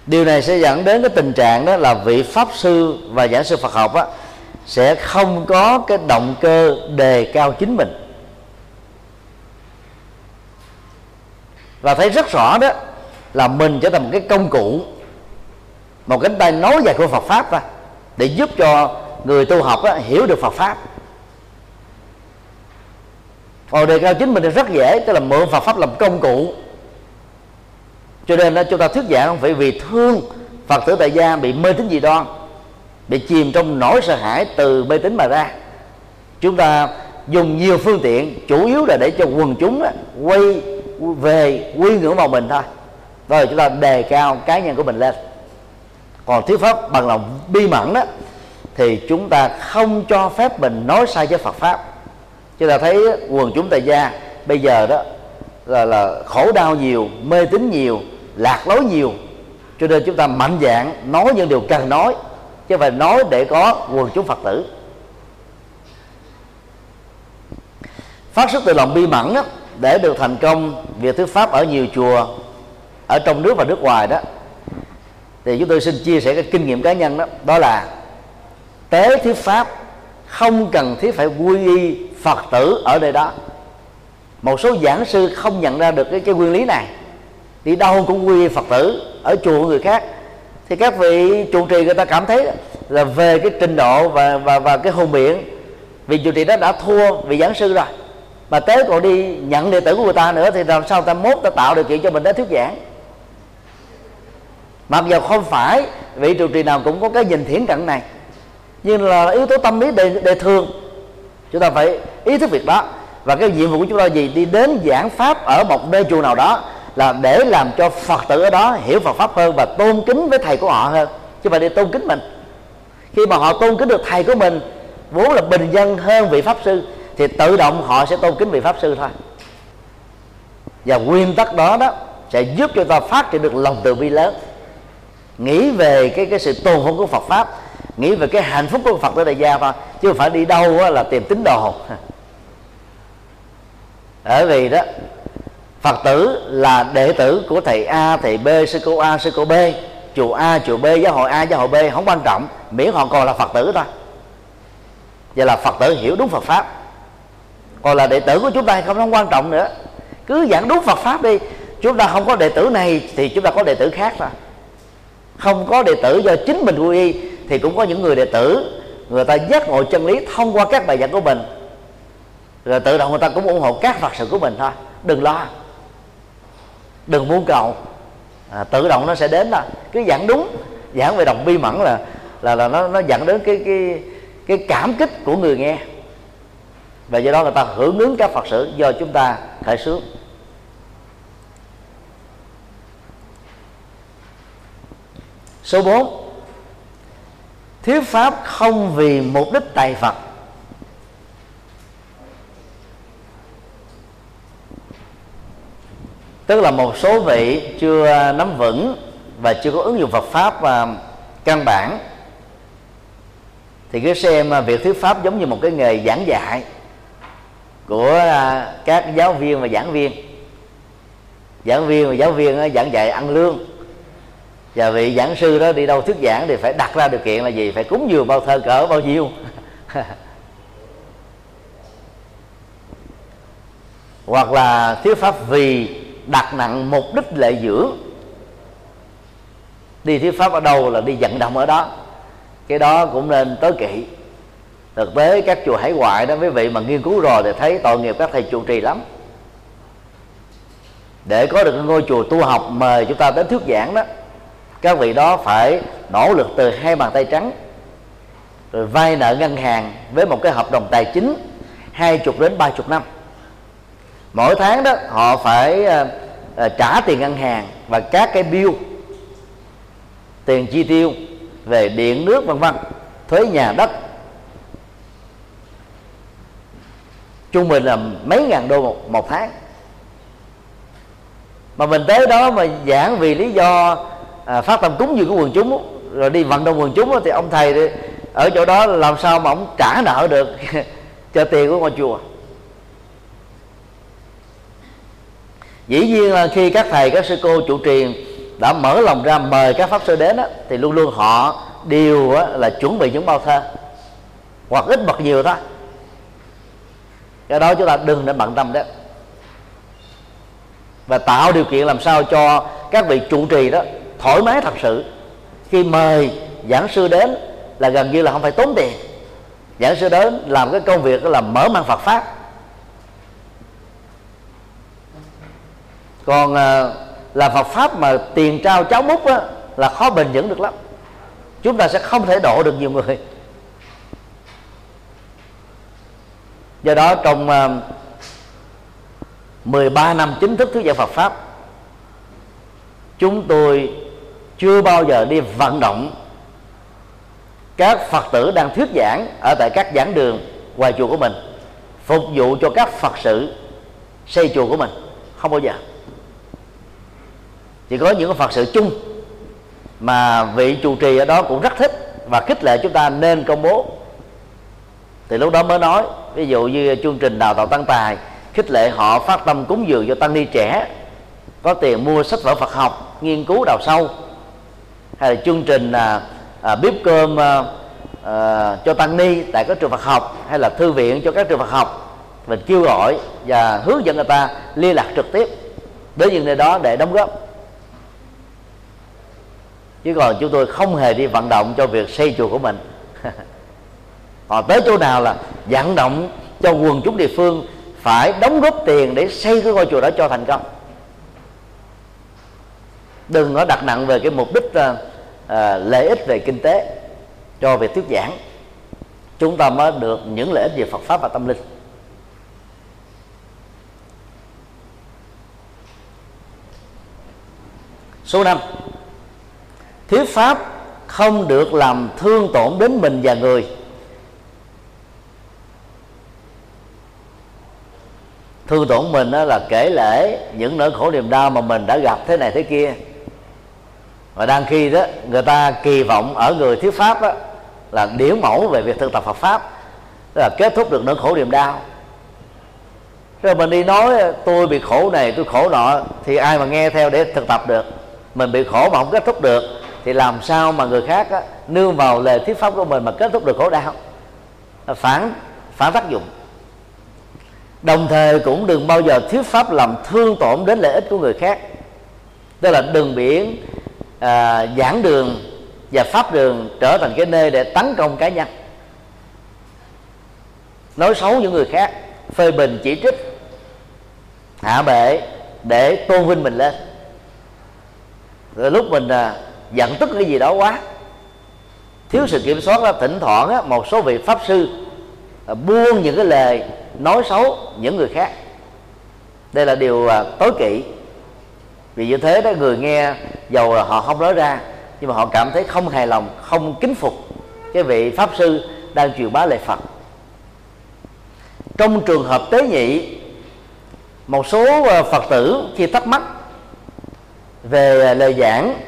Điều này sẽ dẫn đến cái tình trạng đó là vị pháp sư và giảng sư Phật học á, sẽ không có cái động cơ đề cao chính mình. Và thấy rất rõ đó là mình trở thành một cái công cụ một cánh tay nối dài của Phật pháp ra để giúp cho người tu học á, hiểu được Phật pháp. Còn đề cao chính mình thì rất dễ tức là mượn Phật pháp làm công cụ cho nên đó, chúng ta thuyết giảng không phải vì thương Phật tử tại gia bị mê tín dị đoan bị chìm trong nỗi sợ hãi từ mê tín mà ra. Chúng ta dùng nhiều phương tiện chủ yếu là để cho quần chúng đó, quay về quy ngưỡng vào mình thôi. Rồi chúng ta đề cao cá nhân của mình lên. Còn thuyết pháp bằng lòng bi mẫn đó thì chúng ta không cho phép mình nói sai với Phật pháp. Chúng ta thấy quần chúng tại gia bây giờ đó là là khổ đau nhiều mê tín nhiều lạc lối nhiều. Cho nên chúng ta mạnh dạng nói những điều cần nói chứ phải nói để có quần chúng phật tử. Phát xuất từ lòng bi mẫn đó, để được thành công việc thuyết pháp ở nhiều chùa ở trong nước và nước ngoài đó. Thì chúng tôi xin chia sẻ cái kinh nghiệm cá nhân đó đó là tế thuyết pháp không cần thiết phải quy y phật tử ở nơi đó. Một số giảng sư không nhận ra được cái, cái nguyên lý này đi đâu cũng quy phật tử ở chùa người khác. Thì các vị trụ trì người ta cảm thấy là về cái trình độ và và và cái hồn miệng vì trụ trì đó đã thua vị giảng sư rồi. Mà tới còn đi nhận đệ tử của người ta nữa thì làm sao ta mốt ta tạo điều kiện cho mình đến thuyết giảng? Mặc dù không phải vị trụ trì nào cũng có cái nhìn thiển cận này. Nhưng là yếu tố tâm lý đề, đề thường. Chúng ta phải ý thức việc đó. Và cái nhiệm vụ của chúng ta gì? Đi đến giảng pháp ở một nơi chùa nào đó là để làm cho phật tử ở đó hiểu phật pháp hơn và tôn kính với thầy của họ hơn. Chứ mà đi tôn kính mình. Khi mà họ tôn kính được thầy của mình, vốn là bình dân hơn vị pháp sư, thì tự động họ sẽ tôn kính vị pháp sư thôi. Và nguyên tắc đó đó sẽ giúp cho ta phát triển được lòng từ bi lớn. Nghĩ về cái cái sự tôn hôn của Phật pháp, nghĩ về cái hạnh phúc của Phật tại đại gia thôi, chứ không phải đi đâu là tìm tín đồ. Bởi vì đó Phật tử là đệ tử của thầy A, thầy B, sư cô A, sư cô B. Chùa A, chùa B, giáo hội A, giáo hội B Không quan trọng Miễn họ còn là Phật tử thôi. Vậy là Phật tử hiểu đúng Phật Pháp. Còn là đệ tử của chúng ta hay không không quan trọng nữa. Cứ giảng đúng Phật Pháp đi. Chúng ta không có đệ tử này Thì chúng ta có đệ tử khác thôi. Không có đệ tử do chính mình quy y Thì cũng có những người đệ tử Người ta giác ngộ chân lý thông qua các bài giảng của mình. Rồi tự động người ta cũng ủng hộ các Phật sự của mình thôi. Đừng lo đừng muốn cầu. À, tự động nó sẽ đến đó. Cứ giảng đúng giảng về đồng bi mẫn là là là nó nó dẫn đến cái cái cái cảm kích của người nghe. Và do đó người ta hưởng ứng các phật sự do chúng ta khởi xướng. Số 4 thuyết pháp không vì mục đích tài phật tức là một số vị chưa à, nắm vững và chưa có ứng dụng Phật pháp và căn bản. Thì cứ xem à, việc thuyết pháp giống như một cái nghề giảng dạy của à, các giáo viên và giảng viên. Giảng viên và giáo viên giảng dạy ăn lương. Và vị giảng sư đó đi đâu thuyết giảng thì phải đặt ra điều kiện là gì? Phải cúng dường bao thơ cỡ bao nhiêu? Hoặc là thuyết pháp vì đặt nặng mục đích lệ dưỡng đi thuyết pháp ở đâu là đi vận động ở đó. Cái đó cũng nên tối kỵ. Thực tế các chùa hải ngoại đó, quý vị mà nghiên cứu rồi thì thấy tội nghiệp các thầy trụ trì lắm. Để có được ngôi chùa tu học mời chúng ta đến thuyết giảng đó, các vị đó phải nỗ lực từ hai bàn tay trắng, rồi vay nợ ngân hàng với một cái hợp đồng tài chính hai chục đến ba chục năm mỗi tháng đó họ phải uh, trả tiền ngân hàng và các cái bill tiền chi tiêu về điện nước vân vân thuế nhà đất. Trung bình là mấy ngàn đô một, một tháng. Mà mình tới đó mà giảng vì lý do à, phát tâm cúng dường của quần chúng rồi đi vận động quần chúng thì ông thầy ở chỗ đó làm sao mà ông trả nợ được cho tiền của ngôi chùa? Dĩ nhiên là khi các thầy các sư cô chủ trì đã mở lòng ra mời các pháp sư đến đó, thì luôn luôn họ đều là chuẩn bị những bao thơ hoặc ít hoặc nhiều thôi. Cái đó chúng ta đừng để bận tâm đó và tạo điều kiện làm sao cho các vị trụ trì đó thoải mái thật sự. Khi mời giảng sư đến là gần như là không phải tốn tiền. Giảng sư đến làm cái công việc là mở mang Phật pháp. Còn à, là Phật pháp mà tiền trao cháo múc á, là khó bền vững được lắm. Chúng ta sẽ không thể độ được nhiều người. Do đó trong à, uh, 13 năm chính thức thuyết giảng Phật pháp chúng tôi chưa bao giờ đi vận động các Phật tử đang thuyết giảng ở tại các giảng đường ngoài chùa của mình phục vụ cho các Phật sự xây chùa của mình. Không bao giờ chỉ có những cái phật sự chung mà vị trụ trì ở đó cũng rất thích và khích lệ chúng ta nên công bố. Thì lúc đó mới nói ví dụ như chương trình đào tạo tăng tài khích lệ họ phát tâm cúng dường cho tăng ni trẻ có tiền mua sách vở Phật học nghiên cứu đào sâu. Hay là chương trình à, à, bếp cơm à, à, cho tăng ni tại các trường Phật học hay là thư viện cho các trường Phật học. Mình kêu gọi và hướng dẫn người ta liên lạc trực tiếp đến những nơi đó để đóng góp chứ còn chúng tôi không hề đi vận động cho việc xây chùa của mình. Họ tới chỗ nào là vận động cho quần chúng địa phương phải đóng góp tiền để xây cái ngôi chùa đó cho thành công. Đừng có đặt nặng về cái mục đích uh, uh, lợi ích về kinh tế cho việc thuyết giảng. Chúng ta mới được những lợi ích về Phật pháp và tâm linh. Số 5 thuyết pháp không được làm thương tổn đến mình và người. Thương tổn mình đó là kể lễ những nỗi khổ niềm đau mà mình đã gặp thế này thế kia. Và đang khi đó người ta kỳ vọng ở người thuyết pháp đó, là điển mẫu về việc thực tập Phật pháp tức là kết thúc được nỗi khổ niềm đau. Rồi mình đi nói tôi bị khổ này tôi khổ nọ thì ai mà nghe theo để thực tập được? Mình bị khổ mà không kết thúc được thì làm sao mà người khác á, nương vào lời thuyết pháp của mình mà kết thúc được khổ đau? Phản phản tác dụng. Đồng thời cũng đừng bao giờ thuyết pháp làm thương tổn đến lợi ích của người khác. Tức là đừng biển à, giảng đường và pháp đường trở thành cái nơi để tấn công cá nhân. Nói xấu những người khác phê bình chỉ trích hạ bệ để tôn vinh mình lên. Rồi lúc mình à, giận tức cái gì đó quá. Thiếu sự kiểm soát đó thỉnh thoảng á, một số vị pháp sư à, buông những cái lời nói xấu những người khác. Đây là điều à, tối kỵ. Vì như thế đó người nghe dầu là họ không nói ra nhưng mà họ cảm thấy không hài lòng không kính phục cái vị pháp sư đang truyền bá lời phật. Trong trường hợp tế nhị một số à, phật tử khi thắc mắc về à, lời giảng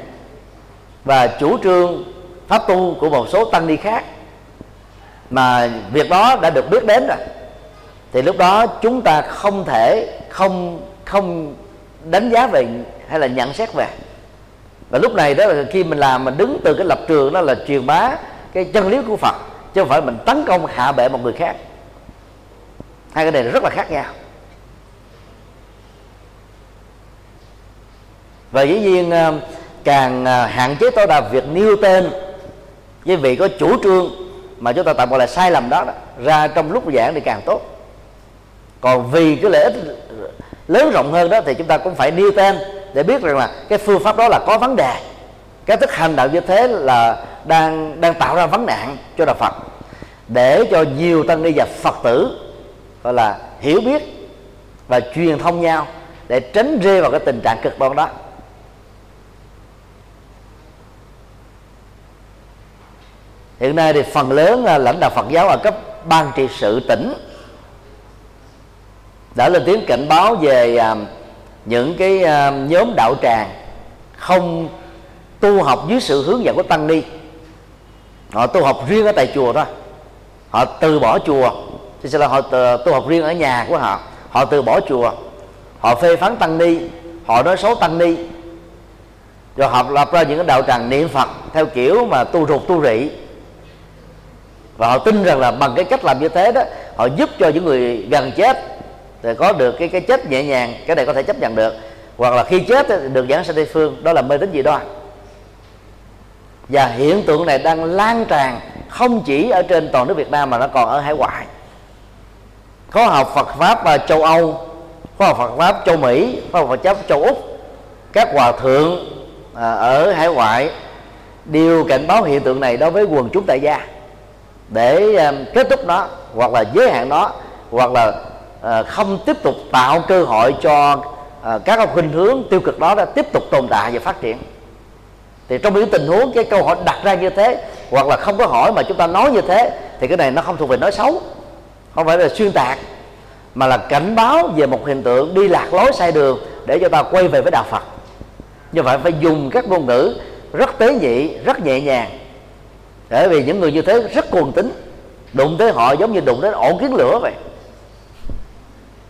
và chủ trương pháp tu của một số tăng ni khác mà việc đó đã được biết đến rồi. Thì lúc đó chúng ta không thể, không không đánh giá về hay là nhận xét về. Và lúc này đó là khi mình làm, mình đứng từ cái lập trường đó là truyền bá cái chân lý của Phật, chứ không phải mình tấn công hạ bệ một người khác. Hai cái này rất là khác nhau. Và dĩ nhiên ờ, càng à, hạn chế tối đa việc nêu tên với vị có chủ trương mà chúng ta tạm gọi là sai lầm đó, đó ra trong lúc giảng thì càng tốt. Còn vì cái lợi ích lớn rộng hơn đó thì chúng ta cũng phải nêu tên để biết rằng là cái phương pháp đó là có vấn đề. Cái thức hành đạo như thế là đang đang tạo ra vấn nạn cho đạo Phật. Để cho nhiều tăng ni và Phật tử gọi là hiểu biết và truyền thông nhau để tránh rơi vào cái tình trạng cực đoan đó. Hiện nay thì phần lớn là lãnh đạo Phật giáo ở cấp ban trị sự tỉnh đã lên tiếng cảnh báo về à, những cái à, nhóm đạo tràng không tu học dưới sự hướng dẫn của tăng ni. Họ tu học riêng ở tại chùa thôi. Họ từ bỏ chùa. Thì sẽ là họ tu học riêng ở nhà của họ. Họ từ bỏ chùa. Họ phê phán tăng ni. Họ nói xấu tăng ni. Rồi họ lập ra những cái đạo tràng niệm phật theo kiểu mà tu rụt tu rị và họ tin rằng là bằng cái cách làm như thế đó, họ giúp cho những người gần chết thì có được cái cái chết nhẹ nhàng, cái này có thể chấp nhận được. Hoặc là khi chết được giảng sanh tây phương, đó là mê tín gì đó và hiện tượng này đang lan tràn không chỉ ở trên toàn nước Việt Nam mà nó còn ở hải ngoại. Có học Phật pháp và châu Âu, có học Phật pháp châu Mỹ, có học Phật pháp châu Úc. Các hòa thượng à, ở hải ngoại đều cảnh báo hiện tượng này đối với quần chúng tại gia để kết thúc nó hoặc là giới hạn nó hoặc là ờ, không tiếp tục tạo cơ hội cho ờ, các các khuynh hướng tiêu cực đó đã tiếp tục tồn tại và phát triển. Thì trong những tình huống cái câu hỏi đặt ra như thế, hoặc là không có hỏi mà chúng ta nói như thế, thì cái này nó không thuộc về nói xấu, không phải là xuyên tạc, mà là cảnh báo về một hiện tượng đi lạc lối sai đường để cho ta quay về với đạo Phật. Như vậy phải dùng các ngôn ngữ rất tế nhị, rất nhẹ nhàng bởi vì những người như thế rất cuồng tính đụng tới họ giống như đụng đến ổ kiến lửa vậy.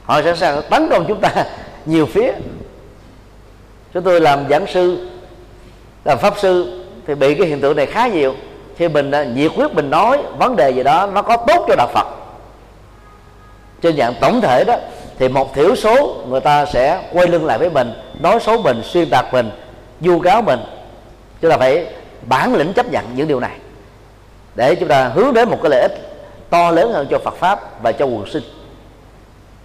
Họ sẵn sàng tấn công chúng ta nhiều phía. Chúng tôi làm giảng sư, làm pháp sư thì bị cái hiện tượng này khá nhiều. Khi mình à, nhiệt huyết mình nói vấn đề gì đó nó có tốt cho đạo phật. Trên dạng tổng thể đó, thì một thiểu số người ta sẽ quay lưng lại với mình, nói xấu mình, xuyên tạc mình, vu cáo mình. Chúng ta phải bản lĩnh chấp nhận những điều này để chúng ta hướng đến một cái lợi ích to lớn hơn cho Phật pháp và cho quần sinh.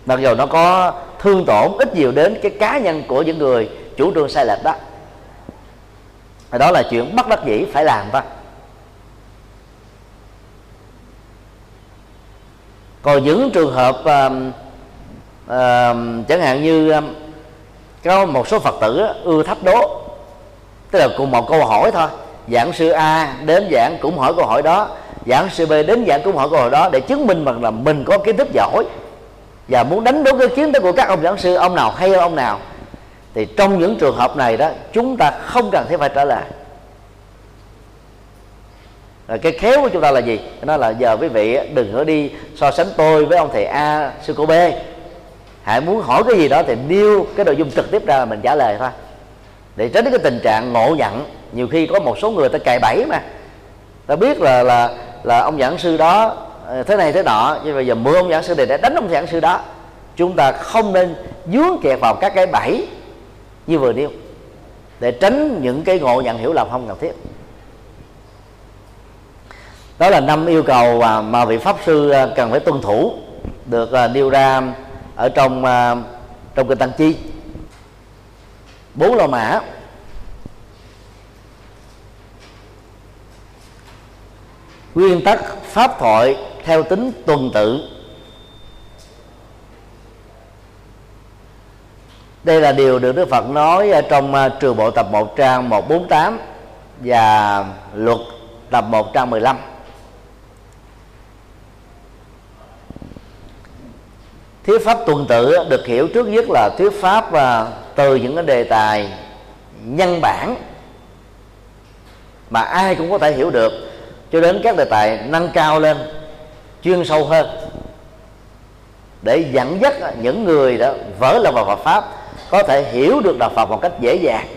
Mặc dù nó có thương tổn ít nhiều đến cái cá nhân của những người chủ trương sai lệch đó. Đó là chuyện bất đắc dĩ phải làm thôi còn những trường hợp uh, uh, chẳng hạn như um, có một số phật tử ưa thách đố tức là cùng một câu hỏi thôi giảng sư a đến giảng cũng hỏi câu hỏi đó. Giảng sư b đến giảng cũng hỏi câu hỏi đó để chứng minh rằng là mình có kiến thức giỏi và muốn đánh đố cái kiến thức của các ông giảng sư, ông nào hay hơn ông nào. Thì trong những trường hợp này đó, chúng ta không cần thiết phải trả lời. Rồi cái khéo của chúng ta là gì? Nó là giờ quý vị đừng có đi so sánh tôi với ông thầy a, sư cô b. Hãy muốn hỏi cái gì đó thì nêu cái nội dung trực tiếp ra là mình trả lời thôi để tránh cái tình trạng ngộ nhận. Nhiều khi có một số người ta cài bẫy mà. Ta biết là là là ông giảng sư đó ờ, thế này thế nọ nhưng bây giờ mượn ông giảng sư này để đánh ông giảng sư đó. Chúng ta không nên dướng kẹt vào các cái bẫy như vừa nêu. Để tránh những cái ngộ nhận hiểu lầm không cần thiết. Đó là năm yêu cầu mà, mà vị pháp sư ờ, cần phải tuân thủ được ờ, nêu ra ở trong trong kinh tăng chi bốn lò mã. Nguyên tắc pháp thoại theo tính tuần tự. Đây là điều được Đức Phật nói trong à, trường bộ tập 1 trang 148 và luật tập 115 trang 15 thuyết pháp tuần tự được hiểu trước nhất là thuyết pháp à, từ những cái đề tài nhân bản mà ai cũng có thể hiểu được. Cho đến các đề tài nâng cao lên, chuyên sâu hơn, để dẫn dắt những người đó vỡ lòng vào Phật pháp, có thể hiểu được đạo Phật một cách dễ dàng.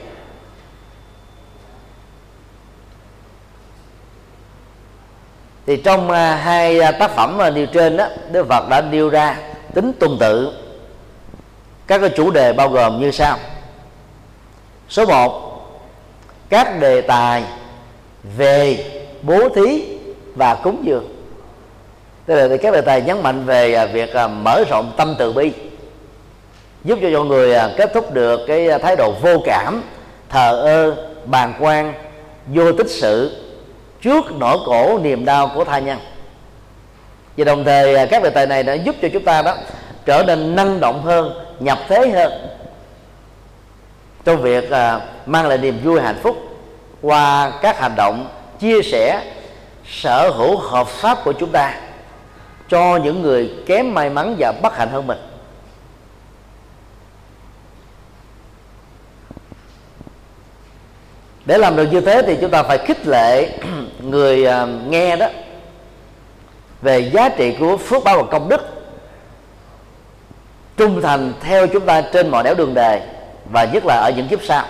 Thì trong à, hai à, tác phẩm nêu trên đó Đức Phật đã nêu ra tính tuần tự. Các cái chủ đề bao gồm như sau. Số 1 các đề tài về bố thí và cúng dường. Tức là các đề tài nhấn mạnh về à, việc à, mở rộng tâm từ bi, giúp cho mọi người à, kết thúc được cái thái độ vô cảm, thờ ơ, bàng quan, vô tích sự trước nỗi cổ niềm đau của tha nhân và đồng thời à, các đề tài này đã giúp cho chúng ta đó trở nên năng động hơn nhập thế hơn trong việc à, mang lại niềm vui hạnh phúc qua các hành động chia sẻ sở hữu hợp pháp của chúng ta cho những người kém may mắn và bất hạnh hơn mình. Để làm được như thế thì chúng ta phải khích lệ người à, nghe đó về giá trị của phước báo và công đức, trung thành theo chúng ta trên mọi nẻo đường đề, và nhất là ở những kiếp sau.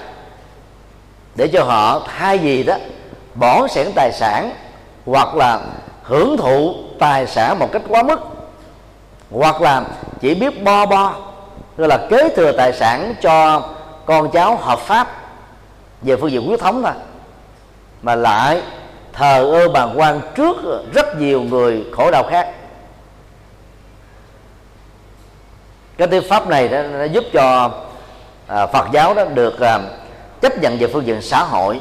Để cho họ thay gì đó, bỏ sẻn tài sản, hoặc là hưởng thụ tài sản một cách quá mức, hoặc là chỉ biết bo bo, gọi là kế thừa tài sản cho con cháu hợp pháp, về phương diện huyết thống thôi, mà lại thờ ơ bàng quan trước rất nhiều người khổ đau khác. Cái thuyết pháp này đó, nó giúp cho à, Phật giáo đó được à, chấp nhận về phương diện xã hội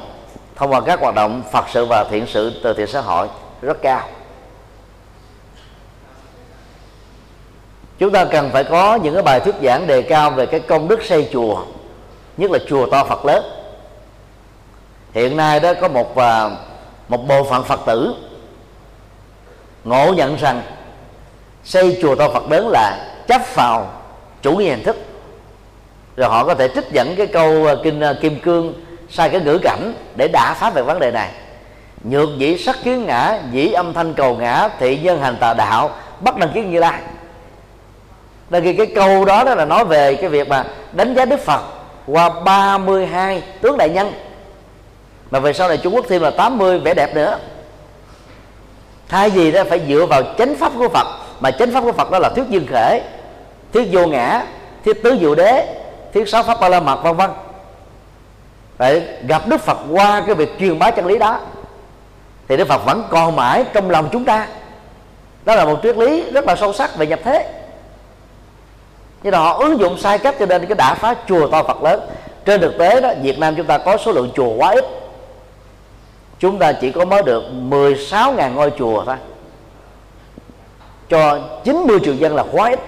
thông qua các hoạt động Phật sự và thiện sự từ thiện xã hội rất cao. Chúng ta cần phải có những cái bài thuyết giảng đề cao về cái công đức xây chùa nhất là chùa to Phật lớn. Hiện nay đó có một à, một bộ phận Phật tử ngộ nhận rằng xây chùa to Phật lớn là chấp vào chủ nghĩa hình thức. Rồi họ có thể trích dẫn cái câu ờ, kinh ờ, kim cương, sai cái ngữ cảnh để đả phá về vấn đề này. Nhược dĩ sắc kiến ngã, dĩ âm thanh cầu ngã, thị nhân hành tà đạo bắt đăng kiến như lai. Nên khi cái câu đó đó là nói về cái việc mà đánh giá đức phật qua 32 tướng đại nhân mà về sau này Trung Quốc thêm là 80 vẻ đẹp nữa. Thay vì đó phải dựa vào chánh pháp của Phật, mà chánh pháp của Phật đó là thuyết duyên khể thuyết vô ngã, thuyết tứ diệu đế, thuyết sáu pháp ba la mật, vân vân. Phải gặp đức phật qua cái việc truyền bá chân lý đó, thì đức phật vẫn còn mãi trong lòng chúng ta. Đó là một triết lý rất là sâu sắc về nhập thế. Nhưng mà họ ứng dụng sai cách cho nên cái đã phá chùa to phật lớn. Trên thực tế đó, Việt Nam chúng ta có số lượng chùa quá ít chúng ta chỉ có mới được 16.000 ngôi chùa thôi. Cho 90 triệu dân là quá ít.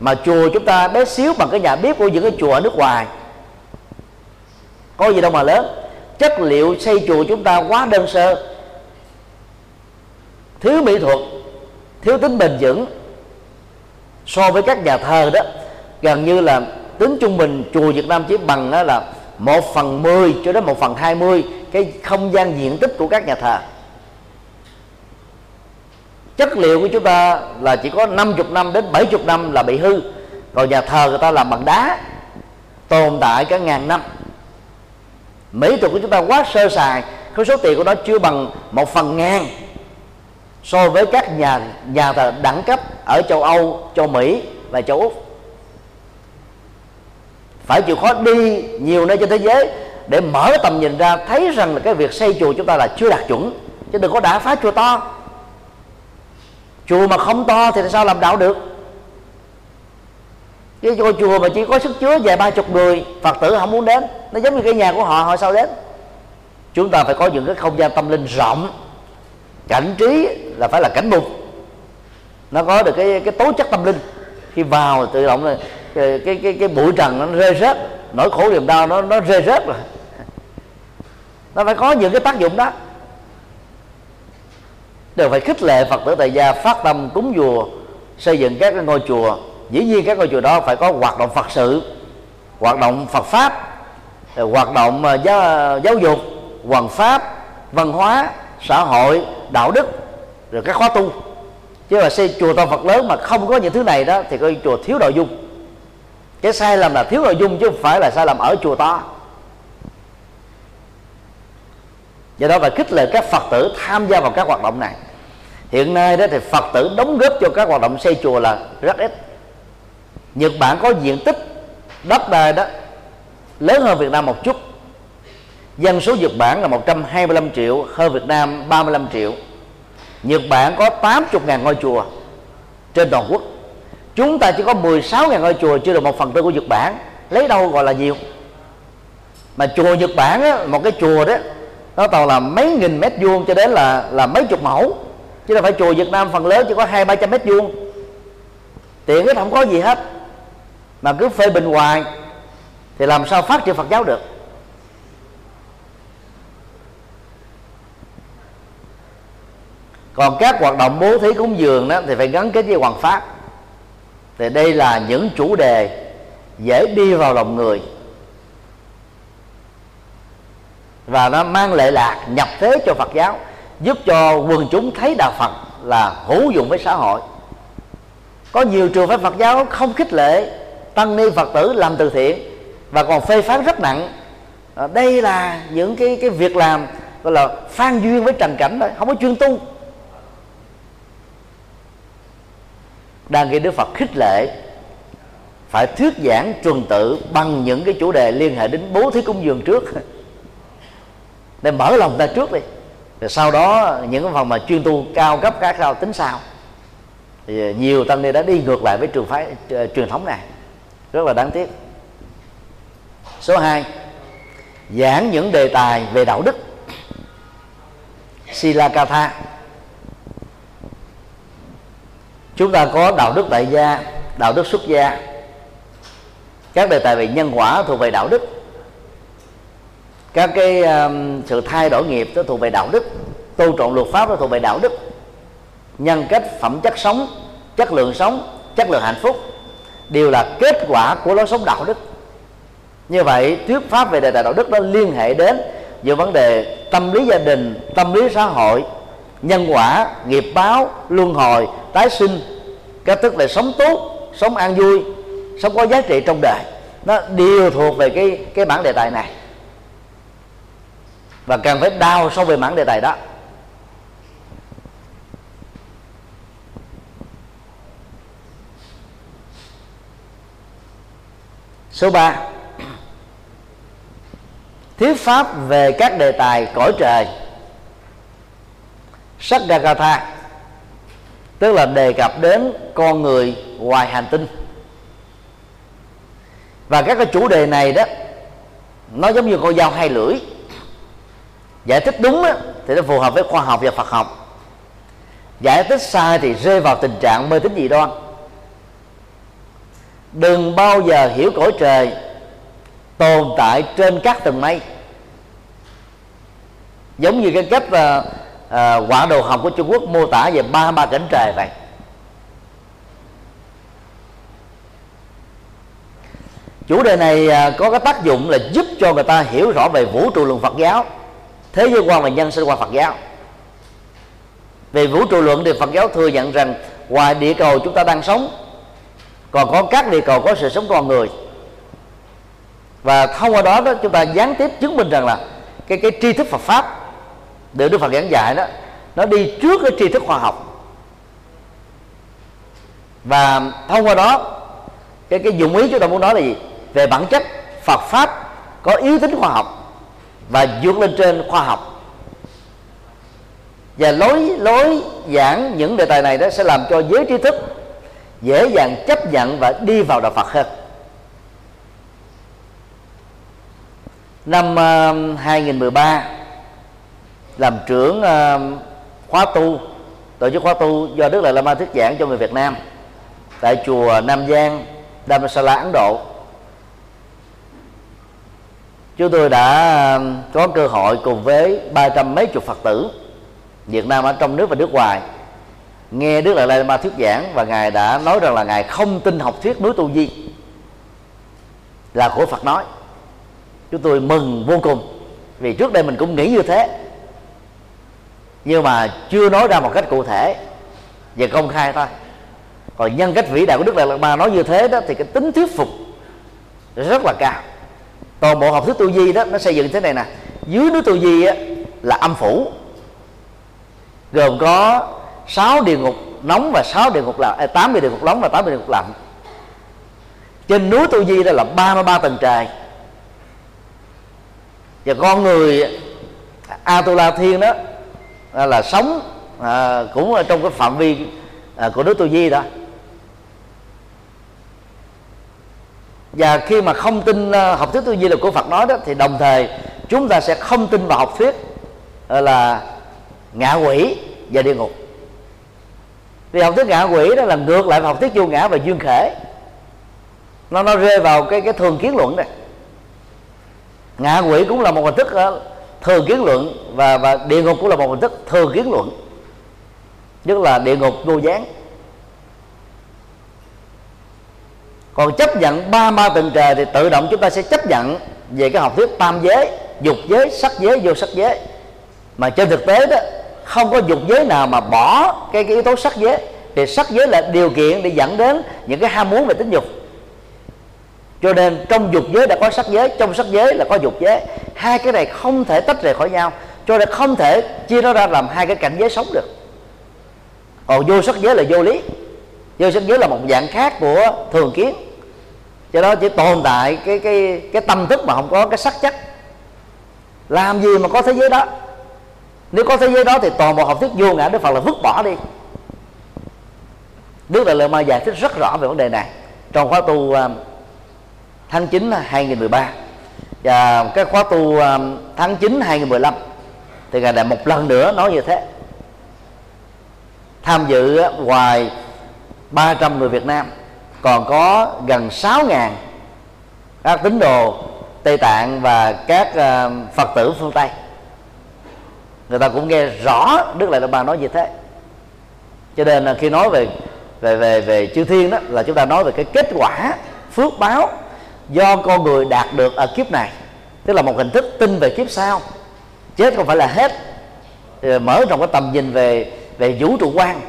Mà chùa chúng ta bé xíu bằng cái nhà bếp của những cái chùa ở nước ngoài. Có gì đâu mà lớn. Chất liệu xây chùa chúng ta quá đơn sơ. Thiếu mỹ thuật, thiếu tính bền vững. So với các nhà thờ đó, gần như là tính trung bình chùa Việt Nam chỉ bằng là một phần mười cho đến một phần hai mươi cái không gian diện tích của các nhà thờ. Chất liệu của chúng ta là chỉ có 50 năm đến 70 năm là bị hư. Còn nhà thờ người ta làm bằng đá tồn tại cả ngàn năm. Mỹ thuật của chúng ta quá sơ sài cái số tiền của nó chưa bằng một phần ngàn so với các nhà nhà thờ đẳng cấp ở châu Âu, châu Mỹ và châu Úc. Phải chịu khó đi nhiều nơi trên thế giới để mở tầm nhìn ra thấy rằng là cái việc xây chùa chúng ta là chưa đạt chuẩn chứ đừng có đã phá chùa to. Chùa mà không to thì sao làm đạo được? Cái ngôi chùa mà chỉ có sức chứa vài ba chục người phật tử không muốn đến nó giống như cái nhà của họ họ sao đến? Chúng ta phải có những cái không gian tâm linh rộng. Cảnh trí là phải là cảnh mục. Nó có được cái cái tố chất tâm linh. Khi vào tự động là cái cái cái, cái bụi trần nó rơi rớt nỗi khổ niềm đau nó nó rơi rớt rồi nó phải có những cái tác dụng đó. Đều phải khích lệ phật tử tại gia phát tâm cúng chùa xây dựng các cái ngôi chùa. Dĩ nhiên các ngôi chùa đó phải có hoạt động phật sự hoạt động phật pháp hoạt động ờ, giáo, giáo dục hoàn pháp văn hóa xã hội đạo đức rồi các khóa tu. Chứ mà xây chùa to phật lớn mà không có những thứ này đó thì coi chùa thiếu nội dung. Cái sai lầm là thiếu nội dung chứ không phải là sai lầm ở chùa to. Do đó phải khích lệ các phật tử tham gia vào các hoạt động này. Hiện nay đó thì phật tử đóng góp cho các hoạt động xây chùa là rất ít. Nhật bản có diện tích đất đai đó lớn hơn việt nam một chút. Dân số Nhật Bản là 125 triệu hơn Việt Nam 35 triệu. Nhật Bản có 80.000 ngôi chùa trên toàn quốc. Chúng ta chỉ có 16.000 ngôi chùa chưa được một phần tư của Nhật Bản. Lấy đâu gọi là nhiều? Mà chùa Nhật Bản á, một cái chùa đó nó toàn là mấy nghìn mét vuông cho đến là là mấy chục mẫu. Chứ đâu phải chùa Việt Nam phần lớn chỉ có hai ba trăm mét vuông. Tiện cái không có gì hết. Mà cứ phê bình hoài, thì làm sao phát triển Phật giáo được? Còn các hoạt động bố thí cúng dường đó, thì phải gắn kết với hoàng pháp. Thì đây là những chủ đề dễ đi vào lòng người và nó mang lệ lạc nhập thế cho Phật giáo giúp cho quần chúng thấy đạo Phật là hữu dụng với xã hội. Có nhiều trường phái Phật giáo không khích lệ tăng ni Phật tử làm từ thiện và còn phê phán rất nặng. À, đây là những cái cái việc làm gọi là phan duyên với trần cảnh thôi không có chuyên tu. Đang nghe Đức Phật khích lệ phải thuyết giảng tuần tự bằng những cái chủ đề liên hệ đến bố thí cúng dường trước để mở lòng ta trước đi. Rồi sau đó, những cái phần mà chuyên tu cao cấp khác sau tính sau thì nhiều tăng ni đã đi ngược lại với trường phái ờ, truyền thống này. Rất là đáng tiếc. Số 2 giảng những đề tài về đạo đức. Silakatha chúng ta có đạo đức tại gia, đạo đức xuất gia. Các đề tài về nhân quả thuộc về đạo đức các cái um, sự thay đổi nghiệp đó thuộc về đạo đức tôn trọng luật pháp đó thuộc về đạo đức. Nhân cách phẩm chất sống chất lượng sống chất lượng hạnh phúc đều là kết quả của lối sống đạo đức. Như vậy thuyết pháp về đề tài đạo đức nó liên hệ đến giữa vấn đề tâm lý gia đình tâm lý xã hội nhân quả nghiệp báo luân hồi tái sinh. Các tức là sống tốt sống an vui sống có giá trị trong đời. Nó đều thuộc về cái cái bản đề tài này và càng phải đau sâu về mảng đề tài đó. Số 3 thuyết pháp về các đề tài cõi trời. Sắc Sakgatha tức là đề cập đến con người ngoài hành tinh. Và các cái chủ đề này đó, nó giống như con dao hai lưỡi giải thích đúng á, thì nó phù hợp với khoa học và Phật học. Giải thích sai thì rơi vào tình trạng mê tín dị đoan. Đừng bao giờ hiểu cõi trời tồn tại trên các tầng mây. Giống như cái cách uh, uh, quả đồ học của Trung Quốc mô tả về ba ba cảnh trời vậy. Chủ đề này uh, có cái tác dụng là giúp cho người ta hiểu rõ về vũ trụ luận Phật giáo thế giới quan và nhân sinh quan Phật giáo. Về vũ trụ luận thì Phật giáo thừa nhận rằng ngoài địa cầu chúng ta đang sống còn có các địa cầu có sự sống con người. Và thông qua đó, đó chúng ta gián tiếp chứng minh rằng là cái cái tri thức Phật pháp được Đức Phật giảng dạy đó nó đi trước cái tri thức khoa học. Và thông qua đó cái cái dụng ý chúng ta muốn nói là gì? Về bản chất Phật pháp có yếu tính khoa học và vượt lên trên khoa học. Và lối lối giảng những đề tài này đó sẽ làm cho giới trí thức dễ dàng chấp nhận và đi vào đạo Phật hơn. Năm ờ, uh, 2013 làm trưởng uh, khóa tu tổ chức khóa tu do Đức Lạt Lama thuyết giảng cho người Việt Nam tại chùa Nam Giang Dharamsala Ấn Độ chúng tôi đã um, có cơ hội cùng với ba trăm mấy chục Phật tử Việt Nam ở trong nước và nước ngoài nghe Đức Đại Lai Ma thuyết giảng và ngài đã nói rằng là ngài không tin học thuyết núi tu di là của Phật nói. Chúng tôi mừng vô cùng vì trước đây mình cũng nghĩ như thế. Nhưng mà chưa nói ra một cách cụ thể và công khai thôi. Còn nhân cách vĩ đại của Đức Đại Lạt Ma nói như thế đó thì cái tính thuyết phục rất là cao toàn bộ học thuyết tu di đó nó xây dựng thế này nè dưới núi tu di á, là âm phủ gồm có 6 địa ngục nóng và 6 địa ngục lạnh, à, 8 địa ngục nóng và 8 địa ngục lạnh. Trên núi Tu Di đó là 33 tầng trời. Và con người Atula Thiên đó à, là sống à, cũng ở trong cái phạm vi à, của núi Tu Di đó. Và khi mà không tin ờ, học thuyết tư duy là của Phật nói đó, thì đồng thời chúng ta sẽ không tin vào học thuyết ờ, là ngạ quỷ và địa ngục. Vì học thuyết ngạ quỷ đó là ngược lại học thuyết vô ngã và duyên khể. Nó nó rơi vào cái cái thường kiến luận này. Ngạ quỷ cũng là một hình thức ờ, thường kiến luận và và địa ngục cũng là một hình thức thường kiến luận. Nhất là địa ngục vô gián. Còn chấp nhận ba ma tầng trời thì tự động chúng ta sẽ chấp nhận về cái học thuyết tam giới dục giới sắc giới vô sắc giới. Mà trên thực tế đó không có dục giới nào mà bỏ cái, cái yếu tố sắc giới. Thì sắc giới là điều kiện để dẫn đến những cái ham muốn về tính dục. Cho nên trong dục giới đã có sắc giới trong sắc giới là có dục giới. Hai cái này không thể tách rời khỏi nhau. Cho nên không thể chia nó ra làm hai cái cảnh giới sống được. Còn vô sắc giới là vô lý. Vô sắc giới là một dạng khác của thường kiến cho đó chỉ tồn tại cái cái cái tâm thức mà không có cái sắc chất. Làm gì mà có thế giới đó? Nếu có thế giới đó thì toàn bộ học thuyết vô ngã đức phật là vứt bỏ đi. Đức đại lượng ma giải thích rất rõ về vấn đề này. Trong khóa tu uh, tháng 9 2013 và cái khóa tu uh, tháng 9 2015 thì ngài lại một lần nữa nói như thế. Tham dự à, ngoài 300 người Việt Nam còn có gần 6 ngàn các tín đồ Tây Tạng và các uh, Phật tử phương Tây. Người ta cũng nghe rõ đức lại bà nói như thế. Cho nên là khi nói về về về về chư thiên đó là chúng ta nói về cái kết quả phước báo do con người đạt được ở kiếp này. Tức là một hình thức tin về kiếp sau. Chết không phải là hết. Mở rộng cái tầm nhìn về về vũ trụ quan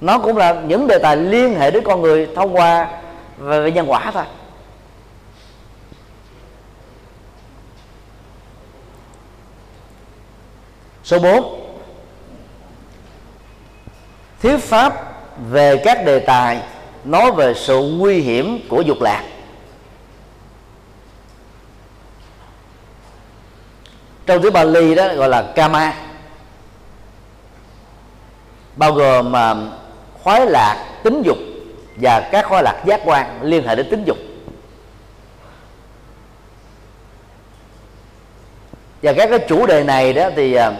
nó cũng là những đề tài liên hệ đến con người thông qua về nhân quả thôi. Số 4 thuyết pháp về các đề tài nói về sự nguy hiểm của dục lạc. Trong tiếng Bali đó gọi là kama bao gồm mà khoái lạc tính dục và các khoái lạc giác quan liên hệ đến tính dục. Và các cái chủ đề này đó thì à,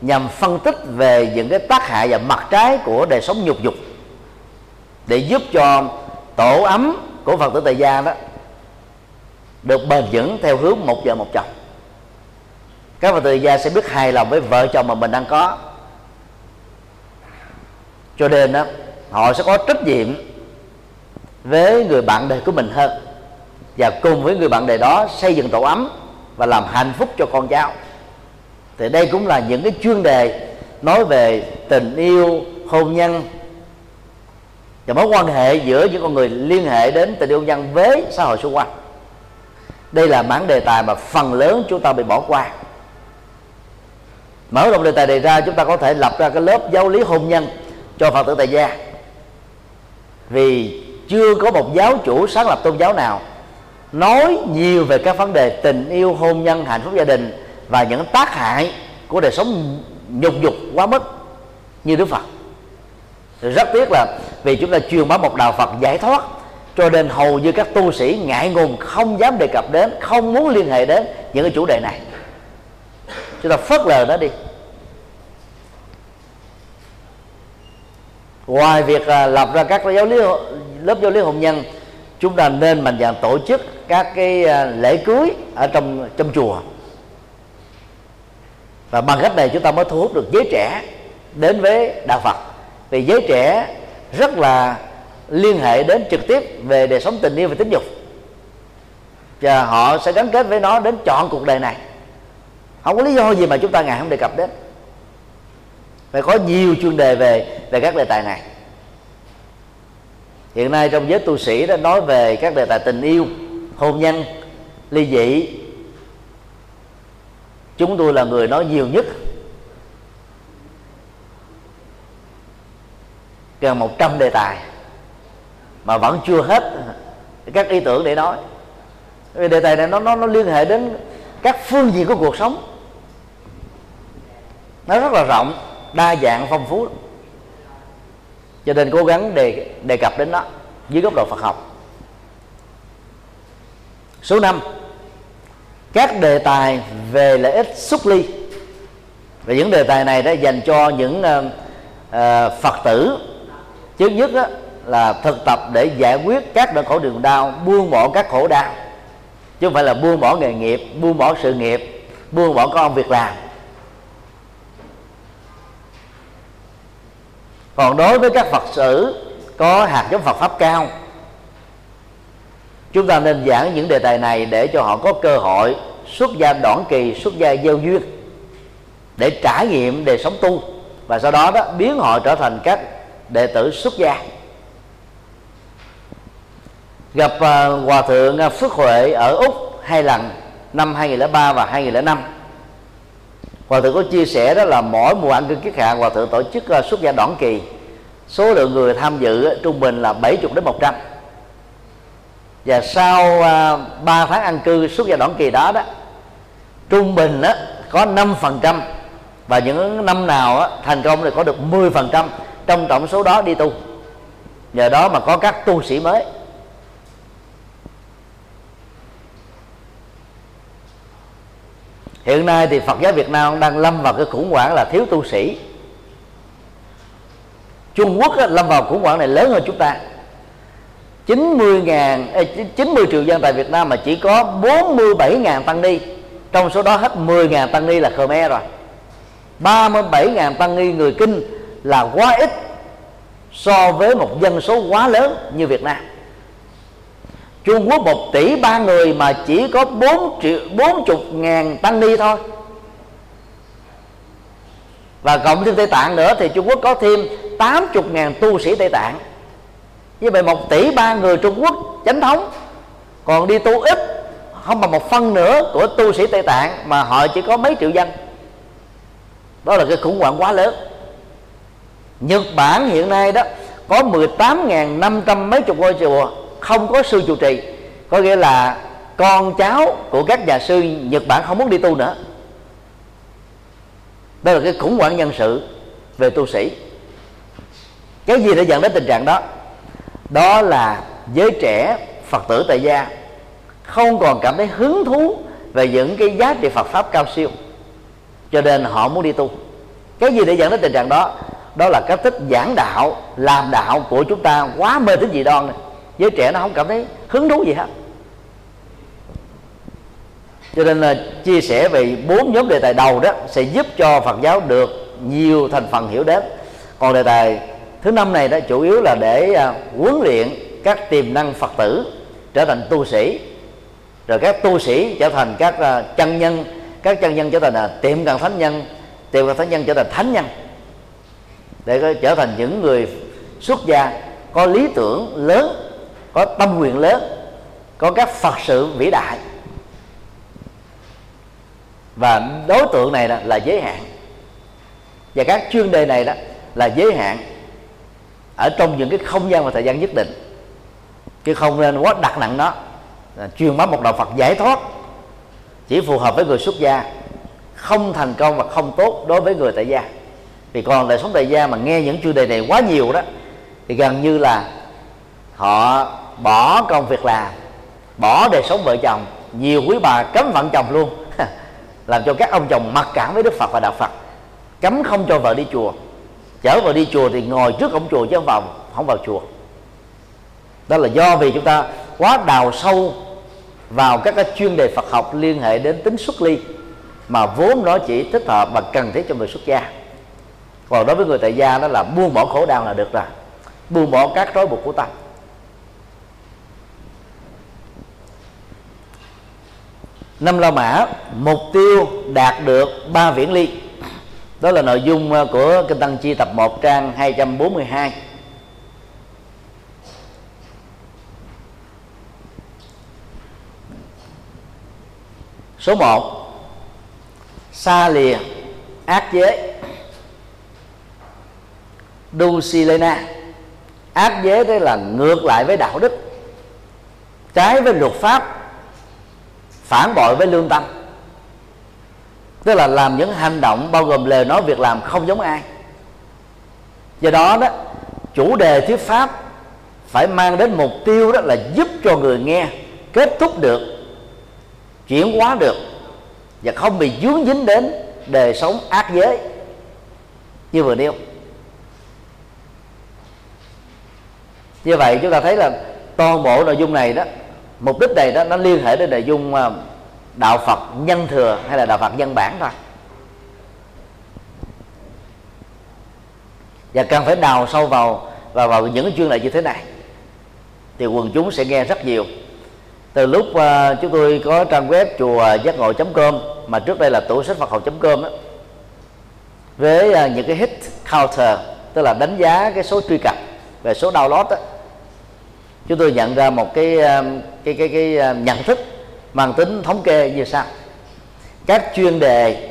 nhằm phân tích về những cái tác hại và mặt trái của đời sống nhục dục để giúp cho tổ ấm của phật tử tại gia đó được bền vững theo hướng một vợ một chồng. Các phật tử gia sẽ biết hài lòng với vợ chồng mà mình đang có. Cho nên đó họ sẽ có trách nhiệm với người bạn đời của mình hơn và cùng với người bạn đời đó xây dựng tổ ấm và làm hạnh phúc cho con cháu. Thì đây cũng là những cái chuyên đề nói về tình yêu, hôn nhân và mối quan hệ giữa những con người liên hệ đến tình yêu hôn nhân với xã hội xung quanh. Đây là mảng đề tài mà phần lớn chúng ta bị bỏ qua. Mở rộng đề tài đề ra, chúng ta có thể lập ra cái lớp giáo lý hôn nhân cho phật tử tại gia vì chưa có một giáo chủ sáng lập tôn giáo nào nói nhiều về các vấn đề tình yêu, hôn nhân, hạnh phúc gia đình và những tác hại của đời sống nhục dục quá mức như đức phật. Rất tiếc là vì chúng ta truyền bá một đạo phật giải thoát, cho nên hầu như các tu sĩ ngại ngùng, không dám đề cập đến, không muốn liên hệ đến những cái chủ đề này. Chúng ta phớt lờ nó đi. Ngoài việc à, lập ra các giáo lý lớp giáo lý hôn nhân, chúng ta nên mạnh dạn tổ chức các cái à, lễ cưới ở trong trong chùa. Và bằng cách này chúng ta mới thu hút được giới trẻ đến với đạo Phật. Vì giới trẻ rất là liên hệ đến trực tiếp về đời sống tình yêu và tính dục. Và họ sẽ gắn kết với nó đến chọn cuộc đời này. Không có lý do gì mà chúng ta ngày không đề cập đến phải có nhiều chuyên đề về về các đề tài này. Hiện nay trong giới tu sĩ đã nói về các đề tài tình yêu, hôn nhân, ly dị. Chúng tôi là người nói nhiều nhất. Gần 100 đề tài mà vẫn chưa hết các ý tưởng để nói. Vì đề tài này nó nó nó liên hệ đến các phương diện của cuộc sống. Nó rất là rộng đa dạng phong phú cho nên cố gắng đề đề cập đến nó dưới góc độ Phật học. Số 5 các đề tài về lợi ích xuất ly. Và những đề tài này đã dành cho những uh, uh, Phật tử. Trước nhất đó, là thực tập để giải quyết các nỗi khổ đường đau buông bỏ các khổ đau. Chứ không phải là buông bỏ nghề nghiệp buông bỏ sự nghiệp buông bỏ công việc làm. Còn đối với các phật tử có hạt giống phật pháp cao chúng ta nên giảng những đề tài này để cho họ có cơ hội xuất gia đoạn kỳ xuất gia gieo duyên để trải nghiệm đời sống tu và sau đó đó biến họ trở thành các đệ tử xuất gia. Gặp uh, hòa thượng à, Phước Huệ ở Úc hai lần năm 2003 và 2005 hòa thượng có chia sẻ đó là mỗi mùa ăn cư kiết hạ hòa thượng tổ chức ờ, uh, xuất gia đoạn kỳ. Số lượng người tham dự trung bình là 70 đến 100 và sau ờ, uh, 3 tháng ăn cư xuất gia đoạn kỳ đó đó trung bình đó, có 5% và những năm nào đó, thành công thì có được 10% trong tổng số đó đi tu. Nhờ đó mà có các tu sĩ mới. Hiện nay thì Phật giáo Việt Nam đang lâm vào cái khủng hoảng là thiếu tu sĩ. Trung Quốc á, lâm vào khủng hoảng này lớn hơn chúng ta. 90 ngàn 90 triệu dân tại Việt Nam mà chỉ có 47 ngàn tăng ni. Trong số đó hết 10 ngàn tăng ni là Khmer rồi. 37 ngàn tăng ni người Kinh là quá ít so với một dân số quá lớn như Việt Nam. Trung Quốc một tỷ ba người mà chỉ có 4 triệu 40 ngàn tăng ni thôi. Và cộng thêm Tây Tạng nữa thì Trung Quốc có thêm 80 ngàn tu sĩ Tây Tạng. Như vậy một tỷ ba người Trung Quốc chánh thống, còn đi tu ít, không bằng một phân nữa của tu sĩ Tây Tạng mà họ chỉ có mấy triệu dân. Đó là cái khủng hoảng quá lớn. Nhật Bản hiện nay đó có 18.500 mấy chục ngôi chùa không có sư trụ trì. Có nghĩa là con cháu của các nhà sư Nhật Bản không muốn đi tu nữa. Đây là cái khủng hoảng nhân sự về tu sĩ. Cái gì đã dẫn đến tình trạng đó? Đó là giới trẻ phật tử tại gia không còn cảm thấy hứng thú về những cái giá trị Phật pháp cao siêu. Cho nên họ muốn đi tu. Cái gì để dẫn đến tình trạng đó? Đó là cách thức giảng đạo, làm đạo của chúng ta quá mê tín dị đoan này giới trẻ nó không cảm thấy hứng thú gì hết. Cho nên là chia sẻ về bốn nhóm đề tài đầu đó sẽ giúp cho Phật giáo được nhiều thành phần hiểu đến. Còn đề tài thứ năm này đó chủ yếu là để à, huấn luyện các tiềm năng Phật tử trở thành tu sĩ. Rồi các tu sĩ trở thành các à, chân nhân, các chân nhân trở thành là tiệm cận thánh nhân, tiệm cận thánh nhân trở thành thánh nhân. Để trở thành những người xuất gia có lý tưởng lớn có tâm nguyện lớn có các phật sự vĩ đại. Và đối tượng này là, là giới hạn. Và các chuyên đề này đó là giới hạn ở trong những cái không gian và thời gian nhất định. Chứ không nên quá đặt nặng nó truyền bá một đạo Phật giải thoát chỉ phù hợp với người xuất gia không thành công và không tốt đối với người tại gia. Vì còn đời sống tại gia mà nghe những chuyên đề này quá nhiều đó thì gần như là họ bỏ công việc làm, bỏ đời sống vợ chồng, nhiều quý bà cấm vận chồng luôn. Làm cho các ông chồng mặc cảm với đức phật và đạo phật, cấm không cho vợ đi chùa. Chở vợ đi chùa thì ngồi trước cổng chùa chứ không vào không vào chùa. Đó là do vì chúng ta quá đào sâu vào các cái chuyên đề Phật học liên hệ đến tính xuất ly, mà vốn nó chỉ thích hợp và cần thiết cho người xuất gia. Còn đối với người tại gia đó là buông bỏ khổ đau là được rồi, buông bỏ các trói buộc của tâm. Năm la mã, mục tiêu đạt được ba viễn ly. Đó là nội dung ờ, của kinh tăng chi tập 1 trang 242 số 1 xa lìa, ác giới. Dusilena ác giới đó là ngược lại với đạo đức. Trái với luật pháp phản bội với lương tâm. Tức là làm những hành động bao gồm lời nói việc làm không giống ai. Do đó đó, chủ đề thuyết pháp phải mang đến mục tiêu đó là giúp cho người nghe kết thúc được, chuyển hóa được và không bị dướng dính đến đời sống ác giới. Như vừa nêu. Như vậy chúng ta thấy là toàn bộ nội dung này đó mục đích này đó nó liên hệ đến nội dung ờ, đạo Phật nhân thừa hay là đạo Phật nhân bản thôi. Và cần phải đào sâu vào và vào những chuyên đề như thế này. Thì quần chúng sẽ nghe rất nhiều. Từ lúc uh, chúng tôi có trang web chùa giác ngộ com mà trước đây là tủ sách phật học com đó, với uh, những cái hit counter tức là đánh giá cái số truy cập về số download đó, chúng tôi nhận ra một cái um, cái cái, cái um, nhận thức mang tính thống kê như sau. Các chuyên đề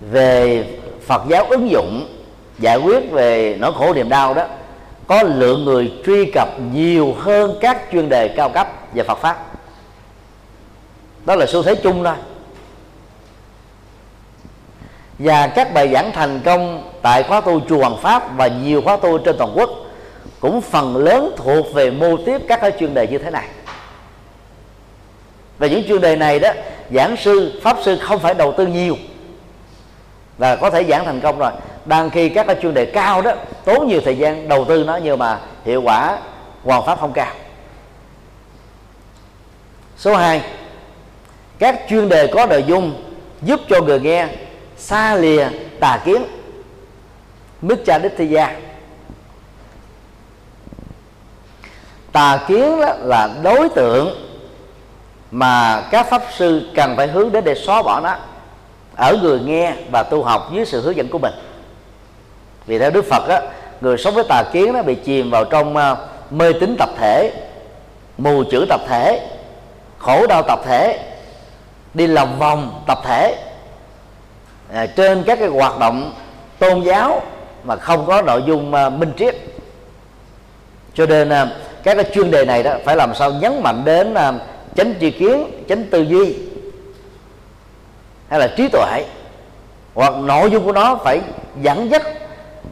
về Phật giáo ứng dụng giải quyết về nỗi khổ niềm đau đó có lượng người truy cập nhiều hơn các chuyên đề cao cấp về Phật pháp. Đó là xu thế chung thôi. Và các bài giảng thành công tại khóa tu chùa Hoàng Pháp và nhiều khóa tu trên toàn quốc cũng phần lớn thuộc về mô tiếp các cái chuyên đề như thế này. Và những chuyên đề này đó, giảng sư, pháp sư không phải đầu tư nhiều và có thể giảng thành công rồi. Đang khi các cái chuyên đề cao đó, tốn nhiều thời gian đầu tư nó nhưng mà hiệu quả hoàn pháp không cao. Số 2 các chuyên đề có nội dung giúp cho người nghe xa lìa tà kiến mức cha đích thi gia. Tà kiến đó là đối tượng mà các pháp sư cần phải hướng đến để xóa bỏ nó ở người nghe và tu học dưới sự hướng dẫn của mình. Vì theo đức phật á người sống với tà kiến nó bị chìm vào trong ờ, mê tín tập thể mù chữ tập thể khổ đau tập thể đi lòng vòng tập thể à, trên các cái hoạt động tôn giáo mà không có nội dung uh, minh triết. Cho nên uh, các cái chuyên đề này đó phải làm sao nhấn mạnh đến uh, chánh tri kiến chánh tư duy hay là trí tuệ hoặc nội dung của nó phải dẫn dắt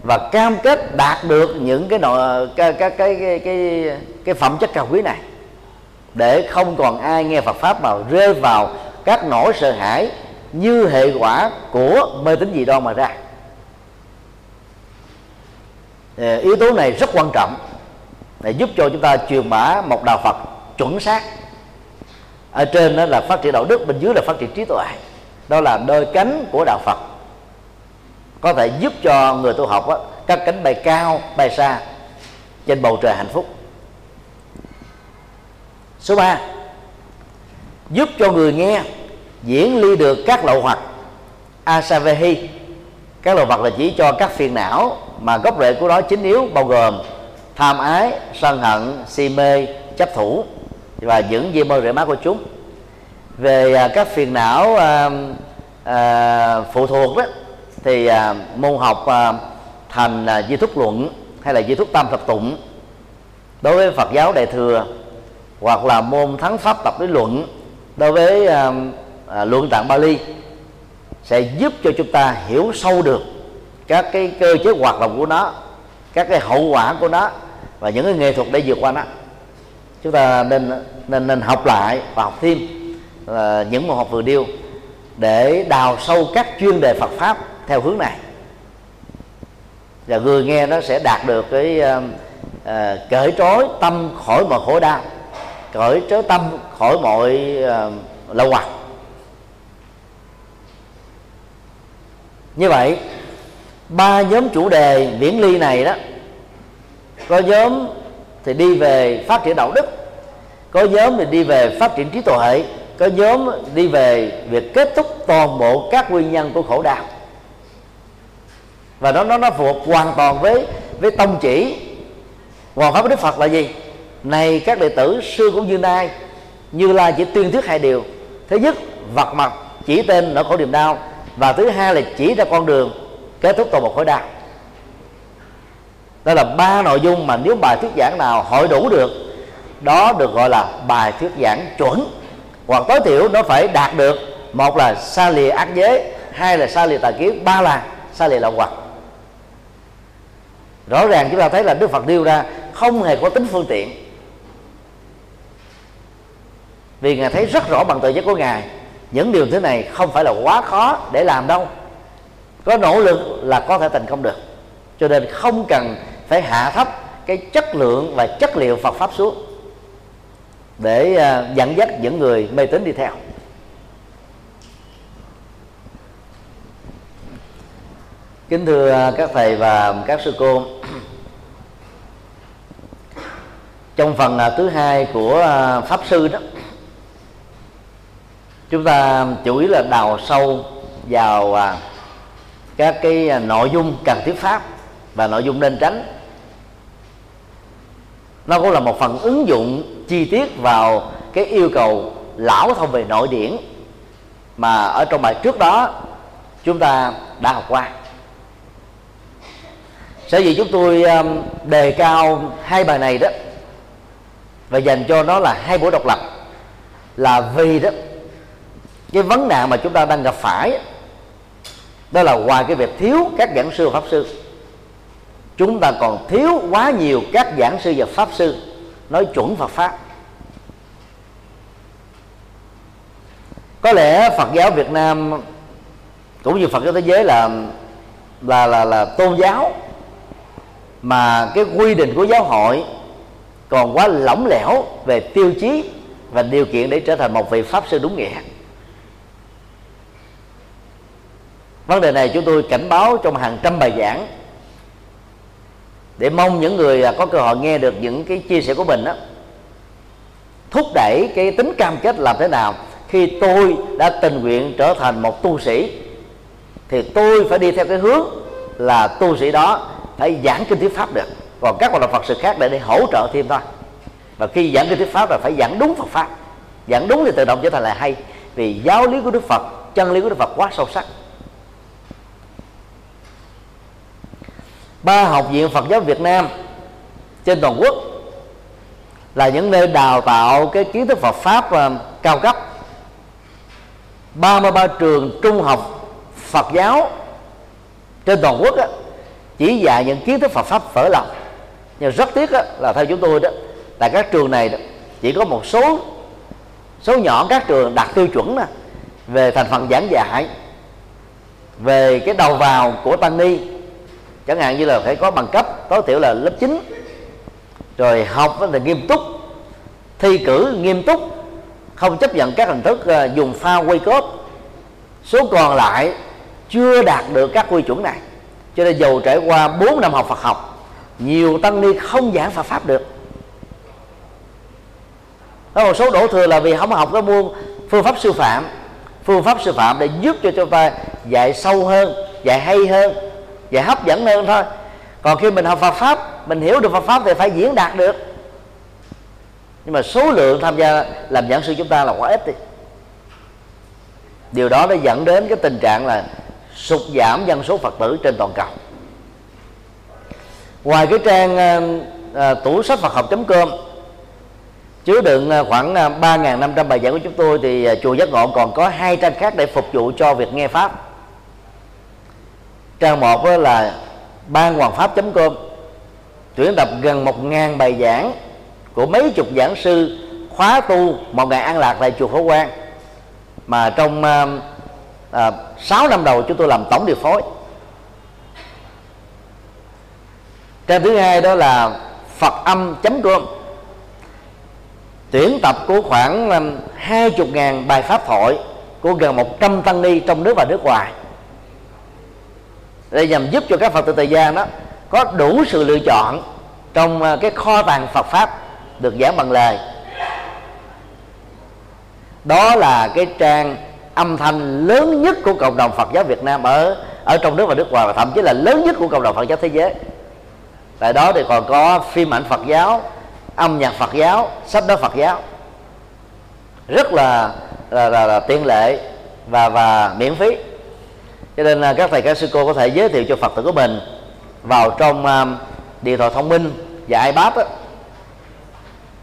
và cam kết đạt được những cái nội cái cái cái cái cái, cái phẩm chất cao quý này. Để không còn ai nghe Phật pháp mà rơi vào các nỗi sợ hãi như hệ quả của mê tín dị đoan mà ra. Ờ, yếu tố này rất quan trọng để giúp cho chúng ta truyền bá một đạo Phật chuẩn xác. Ở trên đó là phát triển đạo đức bên dưới là phát triển trí tuệ. Đó là đôi cánh của đạo Phật. Có thể giúp cho người tu học đó, các cánh bay cao bay xa trên bầu trời hạnh phúc. Số 3 giúp cho người nghe diễn ly được các lậu hoặc asavehi các lậu hoặc là chỉ cho các phiền não mà gốc rễ của nó chính yếu bao gồm tham ái sân hận si mê chấp thủ và những dây mơ rễ má của chúng về à, các phiền não à, à, phụ thuộc đó thì à, môn học à, thành à, di thúc luận hay là di thúc tam thập tụng đối với Phật giáo đại thừa hoặc là môn thắng pháp tập lý luận đối với à, à, luận tạng Bali sẽ giúp cho chúng ta hiểu sâu được các cái cơ chế hoạt động của nó các cái hậu quả của nó và những cái nghệ thuật để vượt qua nó. Chúng ta nên nên nên học lại và học thêm uh, những môn học vừa điêu để đào sâu các chuyên đề Phật pháp theo hướng này. Và người nghe nó sẽ đạt được cái uh, uh, cởi trói tâm khỏi mọi khổ đau cởi trói tâm khỏi mọi uh, lâu hoặc. Như vậy ba nhóm chủ đề viễn ly này đó có nhóm thì đi về phát triển đạo đức, có nhóm thì đi về phát triển trí tuệ, có nhóm đi về việc kết thúc toàn bộ các nguyên nhân của khổ đau. Và nó nó nó phù hợp hoàn toàn với với tông chỉ hoàn pháp của đức phật là gì? Này các đệ tử, xưa cũng như nay, như là chỉ tuyên thuyết hai điều. Thứ nhất vật mặt, chỉ tên nỗi khổ niềm đau. Và thứ hai là chỉ ra con đường kết thúc toàn bộ khổ đau đó là ba nội dung mà nếu bài thuyết giảng nào hội đủ được, đó được gọi là bài thuyết giảng chuẩn. Hoặc tối thiểu nó phải đạt được, một là xa lìa ác giới, hai là xa lìa tà kiến, ba là xa lìa lậu hoặc. Rõ ràng chúng ta thấy là đức phật nêu ra không hề có tính phương tiện. Vì ngài thấy rất rõ bằng tự giác của ngài, những điều thế này không phải là quá khó để làm đâu. Có nỗ lực là có thể thành công được. Cho nên không cần phải hạ thấp cái chất lượng và chất liệu Phật pháp xuống để uh, dẫn dắt những người mê tín đi theo. Kính thưa các thầy và các sư cô trong phần uh, thứ hai của uh, pháp sư đó chúng ta chủ yếu là đào sâu vào các cái nội dung cần thiết pháp và nội dung nên tránh, nó cũng là một phần ứng dụng chi tiết vào cái yêu cầu lão thông về nội điển mà ở trong bài trước đó chúng ta đã học qua. Sở dĩ chúng tôi um, đề cao hai bài này đó và dành cho nó là hai buổi độc lập là vì đó, cái vấn nạn mà chúng ta đang gặp phải đó là ngoài cái việc thiếu các giảng sư và pháp sư chúng ta còn thiếu quá nhiều các giảng sư và pháp sư. Nói chuẩn Phật pháp. Có lẽ Phật giáo Việt Nam, cũng như Phật giáo thế giới là là là là tôn giáo, mà cái quy định của giáo hội còn quá lỏng lẻo về tiêu chí và điều kiện để trở thành một vị pháp sư đúng nghĩa. Vấn đề này chúng tôi cảnh báo trong hàng trăm bài giảng để mong những người à, có cơ hội nghe được những cái chia sẻ của mình đó thúc đẩy cái tính cam kết làm thế nào. Khi tôi đã tình nguyện trở thành một tu sĩ, thì tôi phải đi theo cái hướng là tu sĩ đó phải giảng kinh thuyết pháp được. Còn các hoạt động phật sự khác để để hỗ trợ thêm thôi. Và khi giảng kinh thuyết pháp là phải giảng đúng phật pháp. Giảng đúng thì tự động trở thành là hay. Vì giáo lý của đức phật, chân lý của đức phật quá sâu sắc. Ba học viện Phật giáo Việt Nam trên toàn quốc là những nơi đào tạo cái kiến thức Phật pháp à, cao cấp. 33 trường trung học Phật giáo trên toàn quốc đó, chỉ dạy những kiến thức Phật pháp phở lòng nhưng rất tiếc đó, là theo chúng tôi đó tại các trường này đó, chỉ có một số số nhỏ các trường đạt tiêu chuẩn đó, về thành phần giảng dạy về cái đầu vào của tăng ni chẳng hạn như là phải có bằng cấp, tối thiểu là lớp 9 rồi học là nghiêm túc, thi cử nghiêm túc, không chấp nhận các hình thức ờ, dùng pha quay cốt số còn lại chưa đạt được các quy chuẩn này. Cho nên dầu trải qua 4 năm học Phật học, nhiều tăng ni không giảng Phật pháp được. Có một số đổ thừa là vì không học cái môn phương pháp sư phạm. Phương pháp sư phạm để giúp cho chúng ta dạy sâu hơn, dạy hay hơn và hấp dẫn hơn thôi. Còn khi mình học Phật pháp mình hiểu được Phật pháp thì phải diễn đạt được. Nhưng mà số lượng tham gia làm giảng sư chúng ta là quá ít đi. Điều đó đã dẫn đến cái tình trạng là sụt giảm dân số phật tử trên toàn cầu. Ngoài cái trang à, tủ sách phật học com chứa đựng ờ, khoảng 3.500 bài giảng của chúng tôi thì chùa giác ngộ còn có hai trang khác để phục vụ cho việc nghe pháp trang một đó là ban hoàng pháp com. Tuyển tập gần một ngàn bài giảng của mấy chục giảng sư khóa tu một ngày an lạc tại chùa Phổ Quang. Mà trong uh, à, 6 năm đầu chúng tôi làm tổng điều phối. Trang thứ hai đó là phật âm com. Tuyển tập của khoảng ờ, hai chục ngàn bài pháp thoại của gần 100 tăng ni trong nước và nước ngoài để nhằm giúp cho các phật tử tại gia đó có đủ sự lựa chọn trong à, cái kho tàng Phật pháp được giảng bằng lời. Đó là cái trang âm thanh lớn nhất của cộng đồng Phật giáo Việt Nam ở ở trong nước và nước ngoài và thậm chí là lớn nhất của cộng đồng Phật giáo thế giới. Tại đó thì còn có phim ảnh Phật giáo âm nhạc Phật giáo sách nói Phật giáo. Rất là là, là, là tiện lệ và và miễn phí cho nên là các thầy các sư cô có thể giới thiệu cho Phật tử của mình vào trong um, điện thoại thông minh và iPad đó,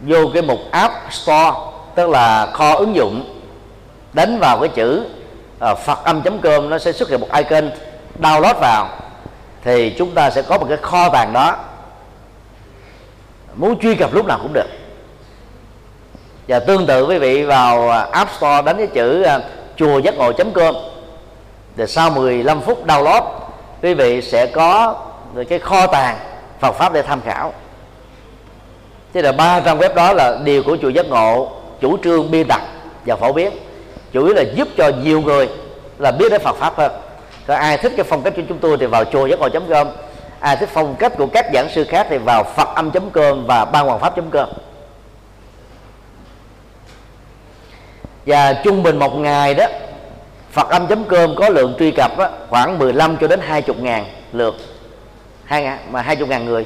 vô cái mục App Store tức là kho ứng dụng đánh vào cái chữ uh, phật âm.com nó sẽ xuất hiện một icon download vào thì chúng ta sẽ có một cái kho tàng đó. Muốn truy cập lúc nào cũng được. Và tương tự quý vị vào à, App Store đánh cái chữ uh, chùa giác ngộ com. Để sau 15 phút download, quý vị sẽ có cái kho tàng Phật pháp để tham khảo. Thế là ba trang web đó là điều của chùa giác ngộ, chủ trương biên tập và phổ biến. Chủ yếu là giúp cho nhiều người là biết đến Phật pháp hơn. Còn ai thích cái phong cách của chúng tôi thì vào chùa giác ngộ com. Ai thích phong cách của các giảng sư khác thì vào phật âm com và ban hoàng pháp com. Và trung bình một ngày đó Phật âm com có lượng truy cập đó, khoảng 15 cho đến 20 ngàn lượt. Hai ngàn, mà 20 ngàn người.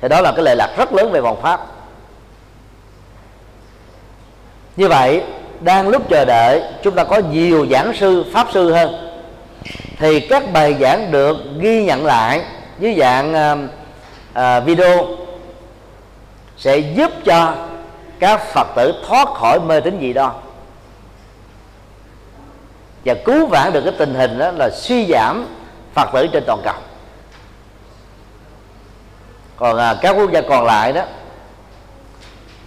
Thì đó là cái lệ lạc rất lớn về vòng pháp. Như vậy đang lúc chờ đợi chúng ta có nhiều giảng sư pháp sư hơn. Thì các bài giảng được ghi nhận lại dưới dạng uh, uh, video sẽ giúp cho các phật tử thoát khỏi mê tín dị đoan và cứu vãn được cái tình hình đó là suy giảm phật tử trên toàn cầu. Còn à, các quốc gia còn lại đó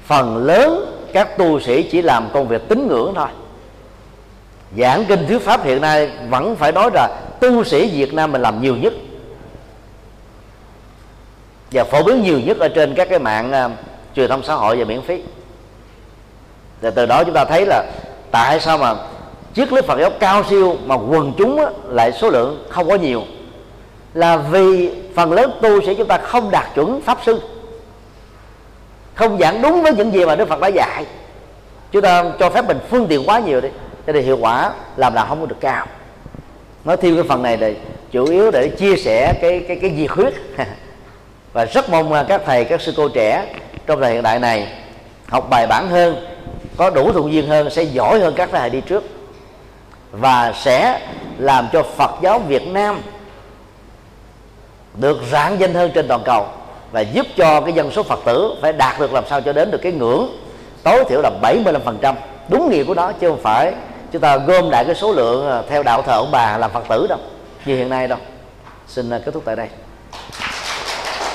phần lớn các tu sĩ chỉ làm công việc tín ngưỡng thôi. Giảng kinh thuyết pháp hiện nay vẫn phải nói là tu sĩ Việt Nam mình làm nhiều nhất. Và phổ biến nhiều nhất ở trên các cái mạng uh, truyền thông xã hội và miễn phí. Và từ đó chúng ta thấy là tại sao mà chiếc lý Phật giáo cao siêu mà quần chúng á, lại số lượng không có nhiều. Là vì phần lớn tu sĩ chúng ta không đạt chuẩn pháp sư. Không giảng đúng với những gì mà Đức Phật đã dạy. Chúng ta cho phép mình phương tiện quá nhiều đi cho nên hiệu quả làm là không có được cao. Nói thêm cái phần này để chủ yếu để chia sẻ cái cái cái nhiệt huyết. Và rất mong các thầy các sư cô trẻ trong thời hiện đại này học bài bản hơn có đủ thuận duyên hơn sẽ giỏi hơn các thầy đi trước và sẽ làm cho Phật giáo Việt Nam được rạng danh hơn trên toàn cầu và giúp cho cái dân số Phật tử phải đạt được làm sao cho đến được cái ngưỡng tối thiểu là 75% đúng nghĩa của nó chứ không phải chúng ta gom đại cái số lượng ờ, theo đạo thờ ông bà làm Phật tử đâu, như hiện nay đâu. Xin ờ, kết thúc tại đây.